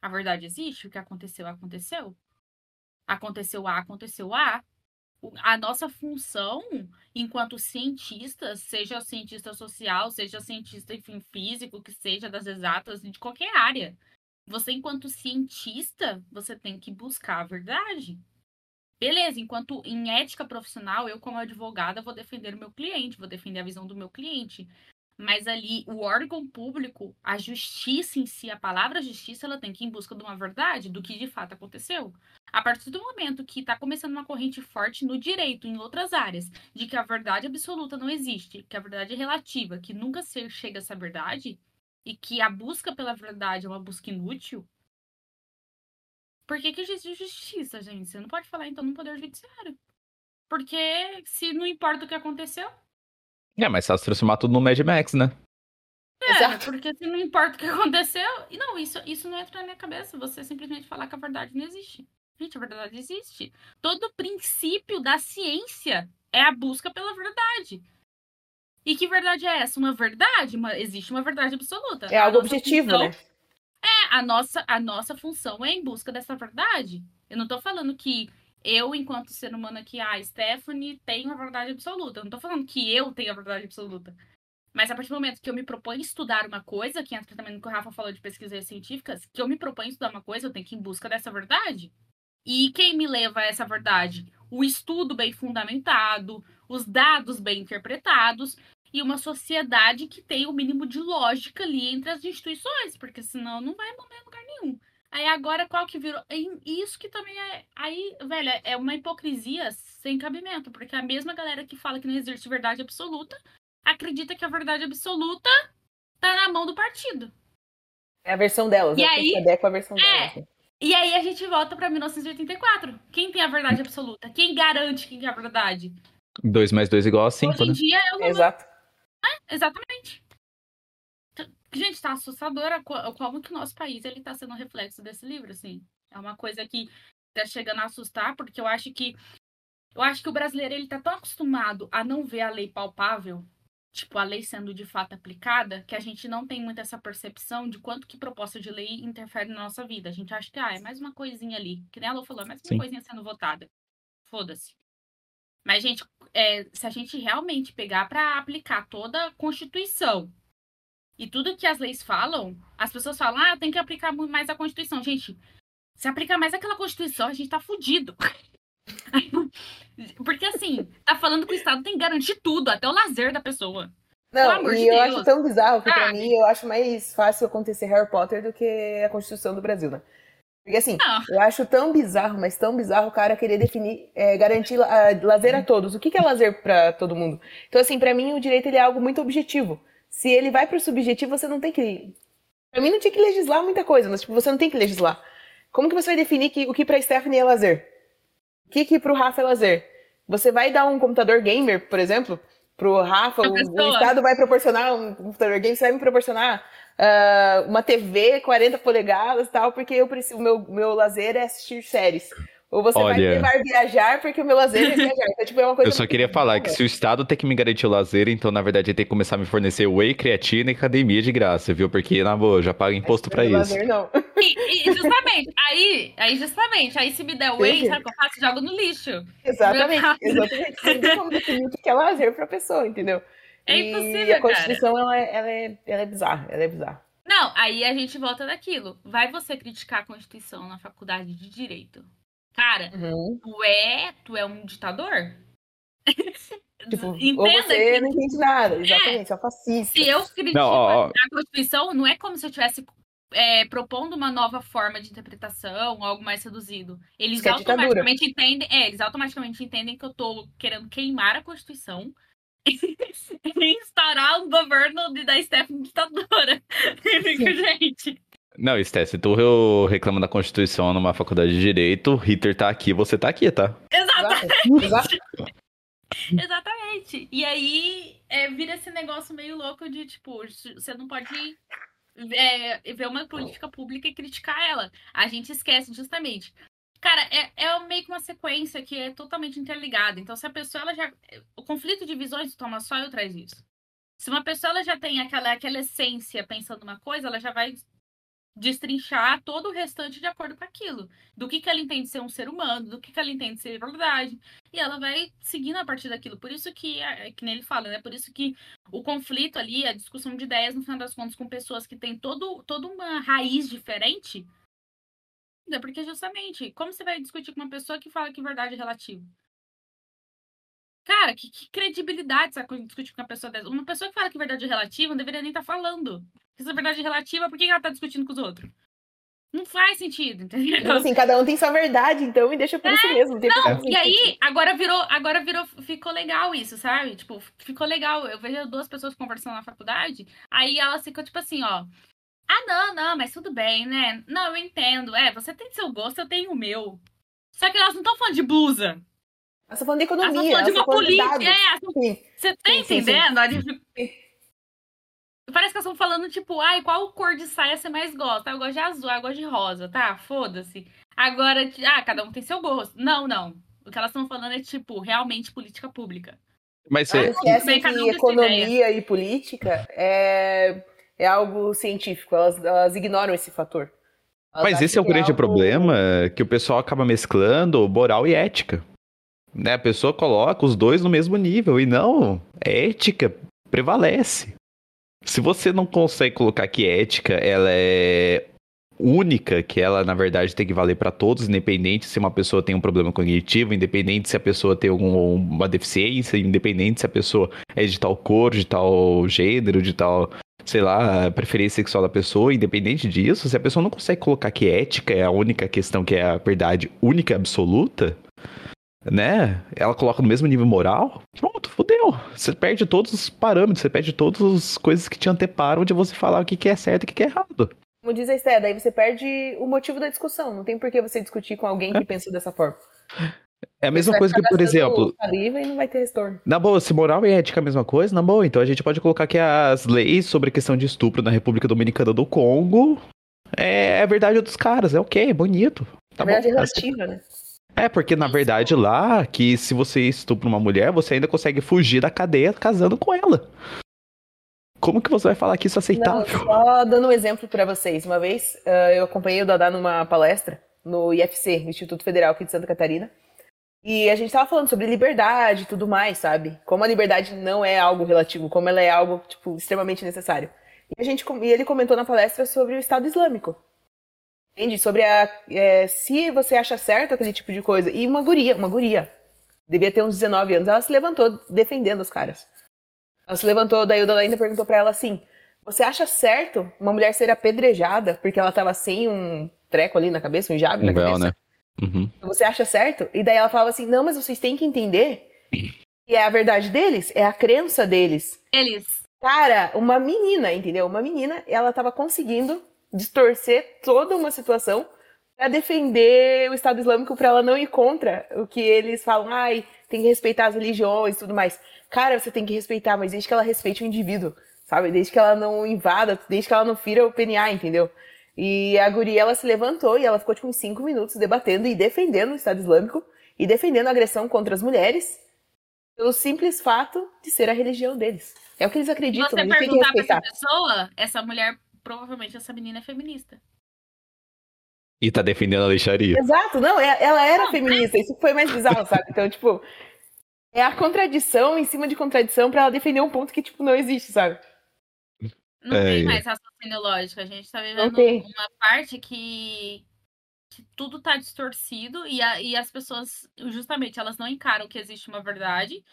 a verdade existe, o que aconteceu, aconteceu. Aconteceu A, aconteceu A a nossa função enquanto cientistas, seja cientista social, seja cientista enfim, físico, que seja das exatas, de qualquer área. Você, enquanto cientista, você tem que buscar a verdade. Beleza, enquanto em ética profissional, eu, como advogada, vou defender o meu cliente, vou defender a visão do meu cliente. Mas ali, o órgão público, a justiça em si, a palavra justiça, ela tem que ir em busca de uma verdade, do que de fato aconteceu. A partir do momento que está começando uma corrente forte no direito, em outras áreas, de que a verdade absoluta não existe, que a verdade é relativa, que nunca se chega a essa verdade, e que a busca pela verdade é uma busca inútil, por que, que existe justiça, gente? Você não pode falar então no Poder Judiciário. Porque se não importa o que aconteceu, é, mas se transformar tudo no Mad Max, né? É, Exato. porque não importa o que <laughs> aconteceu. E não, isso, isso não entra na minha cabeça. Você simplesmente falar que a verdade não existe. Gente, a verdade existe. Todo princípio da ciência é a busca pela verdade. E que verdade é essa? Uma verdade? Uma, existe uma verdade absoluta. É algo objetivo, função, né? É, a nossa, a nossa função é em busca dessa verdade. Eu não tô falando que eu, enquanto ser humano aqui, ah, Stephanie tem a verdade absoluta. Eu não tô falando que eu tenho a verdade absoluta. Mas a partir do momento que eu me proponho estudar uma coisa, que entra também no que o Rafa falou de pesquisas científicas, que eu me proponho estudar uma coisa, eu tenho que ir em busca dessa verdade. E quem me leva a essa verdade? O estudo bem fundamentado, os dados bem interpretados e uma sociedade que tem o mínimo de lógica ali entre as instituições, porque senão não vai mover em lugar nenhum. Aí agora qual que virou? Isso que também é. Aí, velho, é uma hipocrisia sem cabimento. Porque a mesma galera que fala que não existe verdade absoluta acredita que a verdade absoluta tá na mão do partido. É a versão delas. E aí, é com a versão é, delas. E aí a gente volta pra 1984. Quem tem a verdade absoluta? Quem garante que é a verdade? 2 mais 2 igual a 5, Hoje em né? dia é o Exato. É, exatamente. Gente, tá assustadora como que o nosso país ele tá sendo um reflexo desse livro, assim. É uma coisa que tá chegando a assustar, porque eu acho que eu acho que o brasileiro ele tá tão acostumado a não ver a lei palpável, tipo a lei sendo de fato aplicada, que a gente não tem muito essa percepção de quanto que proposta de lei interfere na nossa vida. A gente acha que ah, é mais uma coisinha ali, que nem a Lu falou, é mais uma Sim. coisinha sendo votada. Foda-se. Mas, gente, é, se a gente realmente pegar para aplicar toda a Constituição e tudo que as leis falam, as pessoas falam, ah, tem que aplicar mais a Constituição. Gente, se aplicar mais aquela Constituição, a gente tá fudido. <laughs> Porque assim, tá falando que o Estado tem que garantir tudo, até o lazer da pessoa. Não, e eu Deus. acho tão bizarro que pra Sabe? mim eu acho mais fácil acontecer Harry Potter do que a Constituição do Brasil, né? Porque assim, Não. eu acho tão bizarro, mas tão bizarro o cara querer definir, é, garantir ah, lazer a todos. O que que é lazer pra todo mundo? Então assim, pra mim o direito ele é algo muito objetivo. Se ele vai pro subjetivo, você não tem que Pra mim não tinha que legislar muita coisa, mas tipo, você não tem que legislar. Como que você vai definir que, o que pra Stephanie é lazer? O que que pro Rafa é lazer? Você vai dar um computador gamer, por exemplo, Rafa, Pra o, o pessoa. Estado vai proporcionar um computador gamer, você vai me proporcionar ah, uma TV 40 polegadas e tal, porque eu preciso, o meu, meu lazer é assistir séries. Ou você vai Olha. me levar viajar, porque o meu lazer é viajar. Então, tipo, é uma coisa Eu só queria falar que se o Estado tem que me garantir o lazer, então na verdade ele tem que começar a me fornecer whey, creatina e academia de graça, viu? Porque, na boa, eu já pago imposto pra isso. Lazer, não. E, e justamente, aí, aí justamente, aí se me der whey, Entendi. sabe o que eu faço? Jogo no lixo. Exatamente, exatamente. Você não tem como definir o que é lazer pra pessoa, entendeu? É e impossível, a Constituição, ela, é- ela, é, ela é bizarra, ela é bizarra. Não, aí a gente volta daquilo. Vai você criticar a Constituição na faculdade de Direito. Cara, Uhum. tu é, tu é um ditador? <laughs> Tipo, ou Entenda você que não entende nada, exatamente, você é fascista. se eu critico Não, ó, ó. a Constituição, não é como se eu estivesse é, propondo uma nova forma de interpretação, algo mais reduzido. Eles é ditadura. automaticamente entendem, é, eles automaticamente entendem que eu tô querendo queimar a Constituição <laughs> e instaurar um governo de, da Stephanie ditadora. <laughs> Gente. Não, Sté, se tu eu reclama da Constituição numa faculdade de Direito, Hitler tá aqui, você tá aqui, tá? Exato. <laughs> Exatamente. E aí é, vira esse negócio meio louco de, tipo, você não pode é, ver uma política pública e criticar ela. A gente esquece justamente. Cara, é, é meio que uma sequência que é totalmente interligada. Então, se a pessoa ela já. O conflito de visões do Thomas Sowell traz isso. Se uma pessoa ela já tem aquela, aquela essência pensando uma coisa, ela já vai destrinchar todo o restante de acordo com aquilo. Do que, que ela entende ser um ser humano, do que, que ela entende ser verdade. E ela vai seguindo a partir daquilo. Por isso que, é, que nem ele fala, né? Por isso que o conflito ali, a discussão de ideias, no final das contas, com pessoas que têm todo, toda uma raiz diferente. É porque justamente, como você vai discutir com uma pessoa que fala que verdade é relativa? Cara, que, que credibilidade você discutir com uma pessoa dessa? Uma pessoa que fala que verdade é relativa não deveria nem estar falando. Se essa verdade é relativa, por que ela tá discutindo com os outros? Não faz sentido, entendeu? Então, assim, cada um tem sua verdade, então, e deixa por isso mesmo. Não É, e aí, agora virou, agora virou, ficou legal isso, sabe? Tipo, ficou legal. Eu vejo duas pessoas conversando na faculdade, aí elas ficam tipo assim, ó. Ah, não, não, mas tudo bem, né? Não, eu entendo. É, você tem seu gosto, eu tenho o meu. Só que elas não estão falando de blusa. Elas estão falando de Elas economia, estão falando de elas uma estão falando de política. dados. É, Sim. você tá Sim, sim, entendendo? A gente- Parece que elas estão falando, tipo, ai, qual cor de saia você mais gosta? Ah, eu gosto de azul, ah, eu gosto de rosa, tá? Foda-se. Agora, ah, cada um tem seu gosto. Não, não. O que elas estão falando é, tipo, realmente política pública. Mas é, cada um que sua economia e política é, é algo científico, elas, elas ignoram esse fator. Elas mas esse é o que grande algo- problema, que o pessoal acaba mesclando moral e ética. Né? A pessoa coloca os dois no mesmo nível, e não, ética prevalece. Se você não consegue colocar que ética ela é única, que ela na verdade tem que valer para todos, independente se uma pessoa tem um problema cognitivo, independente se a pessoa tem alguma deficiência, independente se a pessoa é de tal cor, de tal gênero, de tal, sei lá, preferência sexual da pessoa, independente disso, se a pessoa não consegue colocar que ética é a única questão que é a verdade única absoluta, né? Ela coloca no mesmo nível moral, pronto, fodeu. Você perde todos os parâmetros, você perde todas as coisas que te anteparam de você falar o que que é certo e o que que é errado. Como diz a Esté, daí você perde o motivo da discussão. Não tem por que você discutir com alguém que pensa dessa forma. É a mesma coisa que, por exemplo, saliva e não vai ter retorno. Na boa, se moral e ética é a mesma coisa, na boa, então a gente pode colocar que as leis sobre a questão de estupro na República Dominicana do Congo é, é a verdade dos caras, é ok, é bonito. Tá verdade, é bom. relativa, né? É, porque na verdade lá, que se você estupra uma mulher, você ainda consegue fugir da cadeia casando com ela. Como que você vai falar que isso é Não, aceitável? só dando um exemplo pra vocês. Uma vez ah, eu acompanhei o Dadá numa palestra no IFC, Instituto Federal aqui de Santa Catarina. E a gente tava falando sobre liberdade e tudo mais, sabe? Como a liberdade não é algo relativo, como ela é algo, tipo, extremamente necessário. E, a gente, e ele comentou na palestra sobre o Estado Islâmico. Entende? Sobre a, é, se você acha certo aquele tipo de coisa. E uma guria, uma guria. Devia ter uns 19 anos. Ela se levantou defendendo os caras. Ela se levantou, daí o ainda perguntou pra ela assim: Você acha certo uma mulher ser apedrejada porque ela tava sem um treco ali na cabeça, um jab Um na véu, cabeça? né? Uhum. Você acha certo? E daí ela falava assim: Não, mas vocês têm que entender que é a verdade deles, é a crença deles. Eles. Cara, uma menina, entendeu? Uma menina, ela tava conseguindo distorcer toda uma situação pra defender o Estado Islâmico pra ela não ir contra o que eles falam, ai, tem que respeitar as religiões e tudo mais. Cara, você tem que respeitar, mas desde que ela respeite o indivíduo, sabe? Desde que ela não invada, desde que ela não fira o PNA, entendeu? E a guria, ela se levantou e ela ficou, tipo, uns cinco minutos debatendo e defendendo o Estado Islâmico e defendendo a agressão contra as mulheres pelo simples fato de ser a religião deles. É o que eles acreditam, você perguntar pra essa pessoa, essa mulher, provavelmente essa menina é feminista. E tá defendendo a lixaria. Exato, não, é- ela era Não, feminista, isso foi mais bizarro, sabe? Então, tipo, é a contradição em cima de contradição pra ela defender um ponto que, tipo, não existe, sabe? Não É, tem é. mais raciocínio lógico. A gente tá vivendo uma parte que, que tudo tá distorcido e, a- e as pessoas, justamente, elas não encaram que existe uma verdade.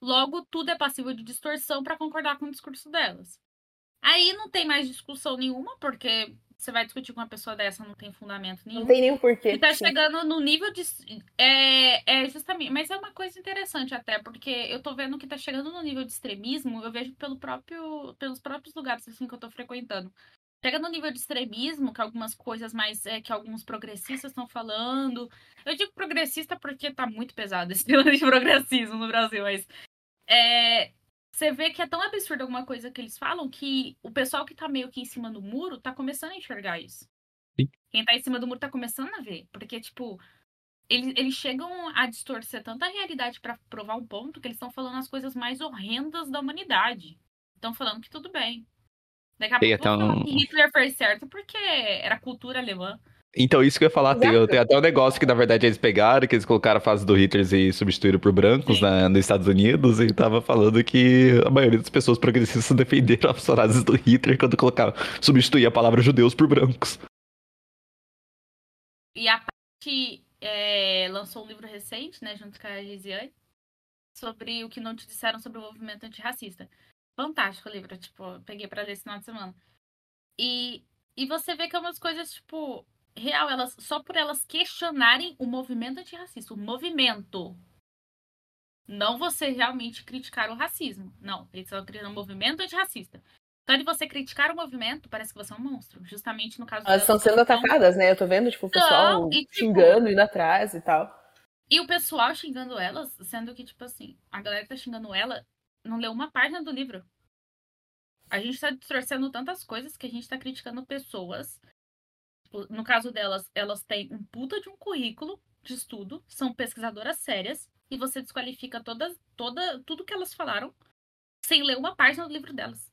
Logo, tudo é passível de distorção pra concordar com o discurso delas. Aí não tem mais discussão nenhuma, porque você vai discutir com uma pessoa dessa, não tem fundamento nenhum. Não tem nenhum porquê. E tá Sim. chegando no nível de. É, é justamente. Mas é uma coisa interessante até, porque eu tô vendo que tá chegando no nível de extremismo, eu vejo pelo próprio, pelos próprios lugares assim que eu tô frequentando. Chega no nível de extremismo, que algumas coisas mais. é, que alguns progressistas estão falando. Eu digo progressista porque tá muito pesado esse <laughs> tema de progressismo no Brasil, mas. É, você vê que é tão absurdo alguma coisa que eles falam que o pessoal que tá meio que em cima do muro tá começando a enxergar isso. Quem tá em cima do muro tá começando a ver. Porque, tipo, eles, eles chegam a distorcer tanta realidade pra provar um ponto que eles estão falando as coisas mais horrendas da humanidade. Estão falando que tudo bem. Daqui a pouco Hitler fez certo porque era cultura alemã. Então, isso que eu ia falar, tem, tem até um negócio que, na verdade, eles pegaram, que eles colocaram a fase do Hitler e substituíram por brancos na, nos Estados Unidos, e tava falando que a maioria das pessoas progressistas <laughs> defenderam as frases do Hitler quando colocaram, substituir a palavra judeus por brancos. E a parte é, lançou um livro recente, né, junto com a Gisiane, sobre o que não te disseram sobre o movimento antirracista. Fantástico o livro, tipo, peguei pra ler esse final de semana. E, e você vê que é umas coisas, tipo, real, elas só por elas questionarem o movimento antirracista, o movimento. Não você realmente criticar o racismo. Não, eles estão criando um movimento antirracista. Então, de você criticar o movimento, parece que você é um monstro. Justamente no caso Elas estão sendo atacadas, né? Eu tô vendo, tipo, o pessoal Não, e, tipo- xingando, indo atrás e tal. E o pessoal xingando elas, sendo que, tipo assim, a galera que tá xingando ela não leu uma página do livro. A gente tá distorcendo tantas coisas que a gente tá criticando pessoas. No caso delas, elas têm um puta de um currículo de estudo, são pesquisadoras sérias, e você desqualifica todas, toda, tudo que elas falaram sem ler uma página do livro delas.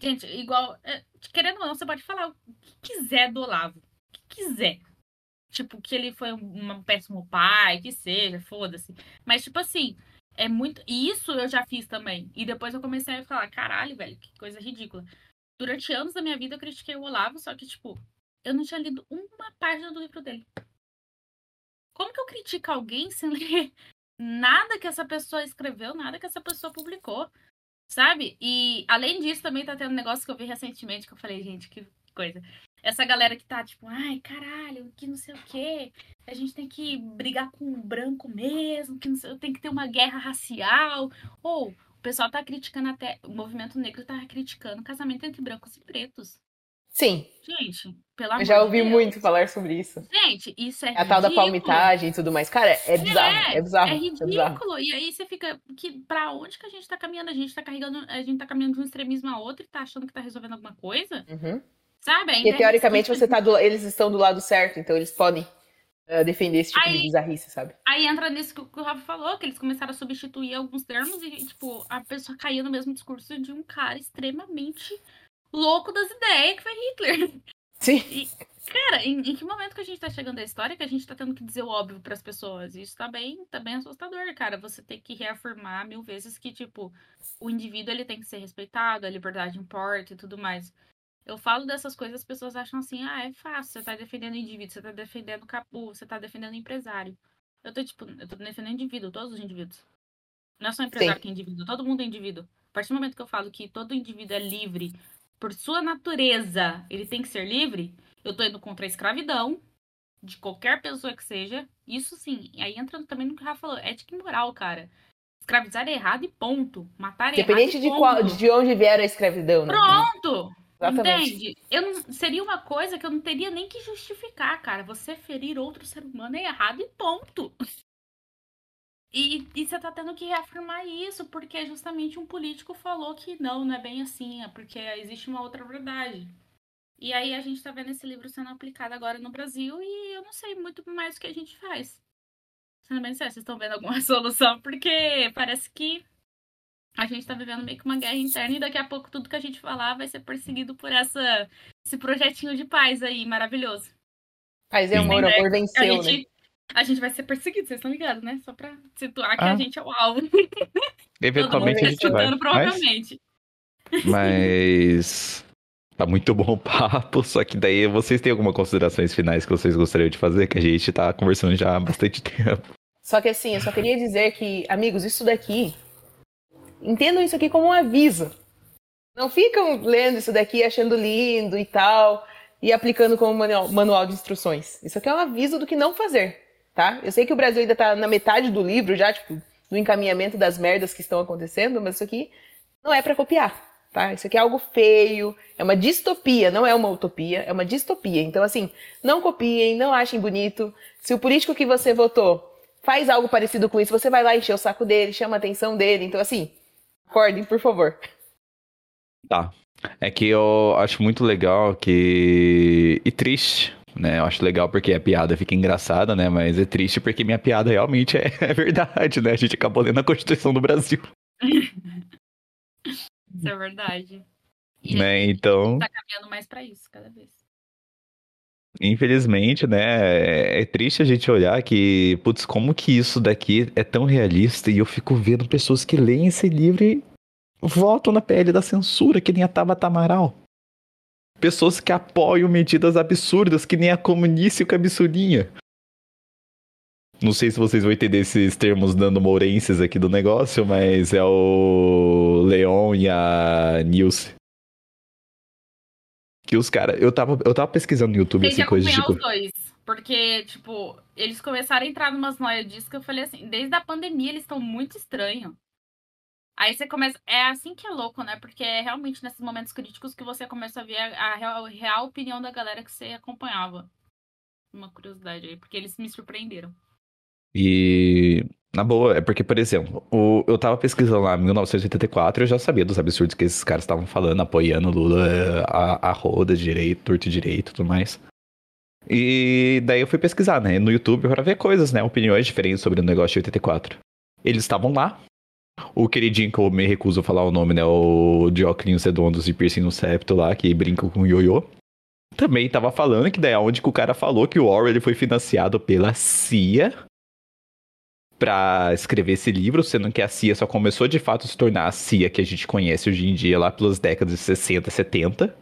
Gente, igual. é, querendo ou não, você pode falar o que quiser do Olavo. O que quiser. Tipo, que ele foi um, um péssimo pai, que seja, foda-se. Mas, tipo assim, é muito. E isso eu já fiz também. E depois eu comecei a falar, caralho, velho, que coisa ridícula. Durante anos da minha vida eu critiquei o Olavo, só que, tipo, eu não tinha lido uma página do livro dele. Como que eu critico alguém <laughs> sem ler nada que essa pessoa escreveu, nada que essa pessoa publicou? Sabe? E além disso, também tá tendo um negócio que eu vi recentemente que eu falei, gente, que coisa. Essa galera que tá tipo, ai, caralho, que não sei o quê. A gente tem que brigar com o branco mesmo, que não sei, tem que ter uma guerra racial. Ou o pessoal tá criticando até. O movimento negro tá criticando o casamento entre brancos e pretos. Sim, Gente, pelo amor eu já de ouvi Deus. muito falar sobre isso. Gente, isso é A tal da ridículo. palmitagem e tudo mais. Cara, é bizarro, é, bizarro. É É bizarro. ridículo. E aí você fica. Que, pra onde que a gente tá caminhando? A gente tá carregando. A gente tá caminhando de um extremismo a outro e tá achando que tá resolvendo alguma coisa? Uhum. Sabe? Ainda Porque teoricamente é- você tá do, eles estão do lado certo, então eles podem defender esse tipo de Aí- bizarrice, sabe? Aí entra nisso que o que o Rafa falou, que eles começaram a substituir alguns termos e, tipo, a pessoa caía no mesmo discurso de um cara extremamente louco das ideias, que foi Hitler. <laughs> Sim. Cara, em, em que momento que a gente tá chegando à história que a gente tá tendo que dizer o óbvio pras pessoas? Isso tá bem, tá bem assustador, cara. Você tem que reafirmar mil vezes que, tipo, o indivíduo ele tem que ser respeitado, a liberdade importa e tudo mais. Eu falo dessas coisas, as pessoas acham assim, ah, é fácil, você tá defendendo indivíduo, você tá defendendo capu, você tá defendendo empresário. Eu tô, tipo, eu tô defendendo indivíduo, todos os indivíduos. Não é só empresário Sim. que é indivíduo, todo mundo é indivíduo. A partir do momento que eu falo que todo indivíduo é livre por sua natureza, ele tem que ser livre, eu tô indo contra a escravidão de qualquer pessoa que seja. Isso sim, aí entrando também no que o Rafa falou, ética e moral, cara. Escravizar é errado e ponto. Matar é Independente errado. Independente de, de onde vier a escravidão, né? Pronto! Exatamente. Entende? Eu não, seria uma coisa que eu não teria nem que justificar, cara. Você ferir outro ser humano é errado e ponto. E, e você tá tendo que reafirmar isso, porque justamente um político falou que não, não é bem assim, é porque existe uma outra verdade. E aí a gente tá vendo esse livro sendo aplicado agora no Brasil e eu não sei muito mais o que a gente faz. Sendo bem sério, vocês estão vendo alguma <laughs> solução? Porque parece que a gente tá vivendo meio que uma guerra interna e daqui a pouco tudo que a gente falar vai ser perseguido por essa, esse projetinho de paz aí, maravilhoso. Paz e amor, o amor venceu, a gente, né? A gente vai ser perseguido, vocês estão ligados, né? Só pra situar que ah. a gente é o alvo. <laughs> Eventualmente a gente vai. Provavelmente. Mas... Tá muito bom o papo, só que daí vocês têm alguma considerações finais que vocês gostariam de fazer, que a gente tá conversando já há bastante <laughs> tempo. Só que assim, eu só queria dizer que, amigos, isso daqui entendam isso aqui como um aviso. Não ficam lendo isso daqui achando lindo e tal e aplicando como manual, manual de instruções. Isso aqui é um aviso do que não fazer, tá? Eu sei que o Brasil ainda tá na metade do livro já, tipo, do encaminhamento das merdas que estão acontecendo, mas isso aqui não é para copiar, tá? Isso aqui é algo feio, é uma distopia, não é uma utopia, é uma distopia. Então, assim, não copiem, não achem bonito. Se o político que você votou faz algo parecido com isso, você vai lá encher o saco dele, chama a atenção dele. Então, assim, Acordem, por favor. Tá. É que eu acho muito legal que. E triste, né? Eu acho legal porque a piada fica engraçada, né? Mas é triste porque minha piada realmente é, <laughs> é verdade, né? A gente acabou lendo a Constituição do Brasil. Isso é verdade. né? Então. Tá caminhando mais para isso cada vez. Infelizmente, né? É triste a gente olhar que, putz, como que isso daqui é tão realista e eu fico vendo pessoas que leem esse livro e votam na pele da censura, que nem a Tabata Amaral. Pessoas que apoiam medidas absurdas, que nem a comunista e o cabeçurinha. Não sei se vocês vão entender esses termos dando mourenses aqui do negócio, mas é o Leon e a Nilce. Que os caras. Eu tava, eu tava pesquisando no YouTube Tem assim, coisas tipo. Os dois, porque, tipo, eles começaram a entrar numas noias disso que eu falei assim, desde a pandemia eles estão muito estranhos. Aí você começa. É assim que é louco, né? Porque é realmente nesses momentos críticos que você começa a ver a, real, a real opinião da galera que você acompanhava. Uma curiosidade aí, porque eles me surpreenderam. E na boa, é porque, por exemplo, o, eu tava pesquisando lá em 1984 e eu já sabia dos absurdos que esses caras estavam falando, apoiando Lula a, a roda direito, torto direito e tudo mais. E daí eu fui pesquisar, né, no YouTube para ver coisas, né, opiniões diferentes sobre o negócio de 84. Eles estavam lá. O queridinho que eu me recuso a falar o nome, né, o óculos redondos e piercing no septo lá, que brinca com o ioiô. Também tava falando que daí é onde que o cara falou que o Orwell ele foi financiado pela CIA para escrever esse livro, sendo que a CIA só começou de fato a se tornar a CIA que a gente conhece hoje em dia lá pelas décadas de 60, 70.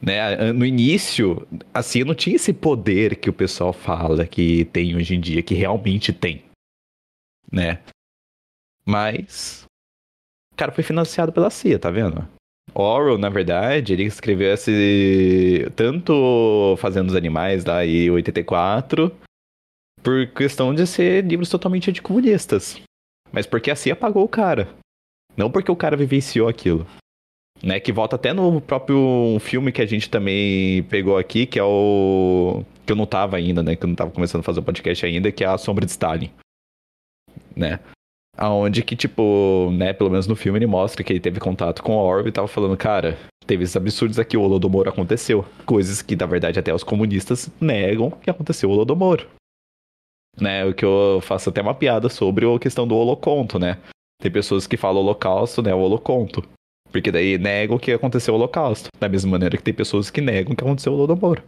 Né? No início, a CIA não tinha esse poder que o pessoal fala que tem hoje em dia, que realmente tem. Né? Mas. O cara foi financiado pela CIA, tá vendo? Orwell, na verdade, ele escreveu esse. Tanto Fazendo os Animais lá e 84, por questão de ser livros totalmente anticomunistas. Mas porque a CIA pagou o cara. Não porque o cara vivenciou aquilo. Né, que volta até no próprio filme que a gente também pegou aqui, que é o. Que eu não tava ainda, né? Que eu não tava começando a fazer o podcast ainda, que é A Sombra de Stalin. Né? Aonde que, tipo, né, pelo menos no filme ele mostra que ele teve contato com o Orwell e tava falando, cara, teve esses absurdos aqui, o Holodomor aconteceu. Coisas que, na verdade, até os comunistas negam que aconteceu o Holodomor né? O que eu faço até uma piada sobre a questão do holoconto, né? Tem pessoas que falam holocausto, né? O holoconto. Porque daí negam que aconteceu o holocausto. Da mesma maneira que tem pessoas que negam que aconteceu o Holodomor.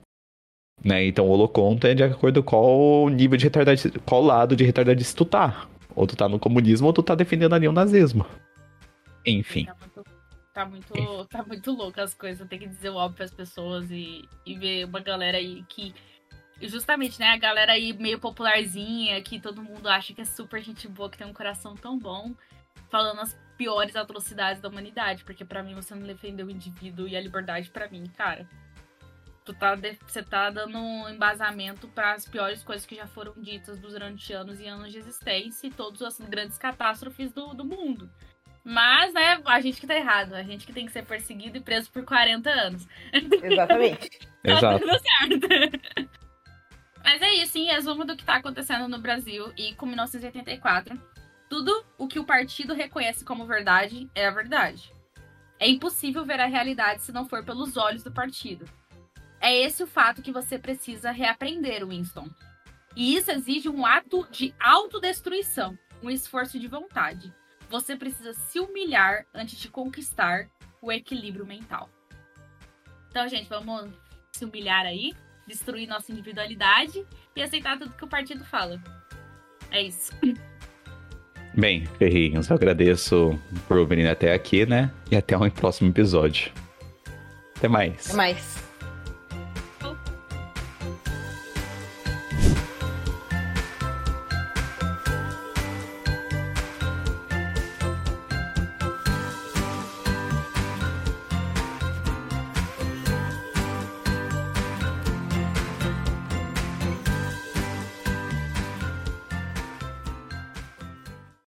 Né? Então o holoconto é de acordo com qual nível de retardadice, qual lado de retardadice tu tá. Ou tu tá no comunismo ou tu tá defendendo ali o nazismo. Enfim. Tá muito, tá muito, tá muito louco as coisas. Tem que dizer o óbvio pras pessoas e, e ver uma galera aí que. Justamente, né? A galera aí meio popularzinha, que todo mundo acha que é super gente boa, que tem um coração tão bom, falando as piores atrocidades da humanidade. Porque para mim você não defendeu o indivíduo e a liberdade para mim, cara. Tu tá, você tá dando um embasamento para as piores coisas que já foram ditas durante anos e anos de existência e todas as grandes catástrofes do, do mundo. Mas, né, a gente que tá errado. A gente que tem que ser perseguido e preso por 40 anos. Exatamente. <laughs> tá Exato. tudo certo. Mas é isso, em resumo do que tá acontecendo no Brasil e com 1984. Tudo o que o partido reconhece como verdade é a verdade. É impossível ver a realidade se não for pelos olhos do partido. É esse o fato que você precisa reaprender, Winston. E isso exige um ato de autodestruição, um esforço de vontade. Você precisa se humilhar antes de conquistar o equilíbrio mental. Então, gente, vamos se humilhar aí, destruir nossa individualidade e aceitar tudo que o partido fala. É isso. Bem, Ferrinhos, eu agradeço por virem até aqui, né? E até um próximo episódio. Até mais. Até mais.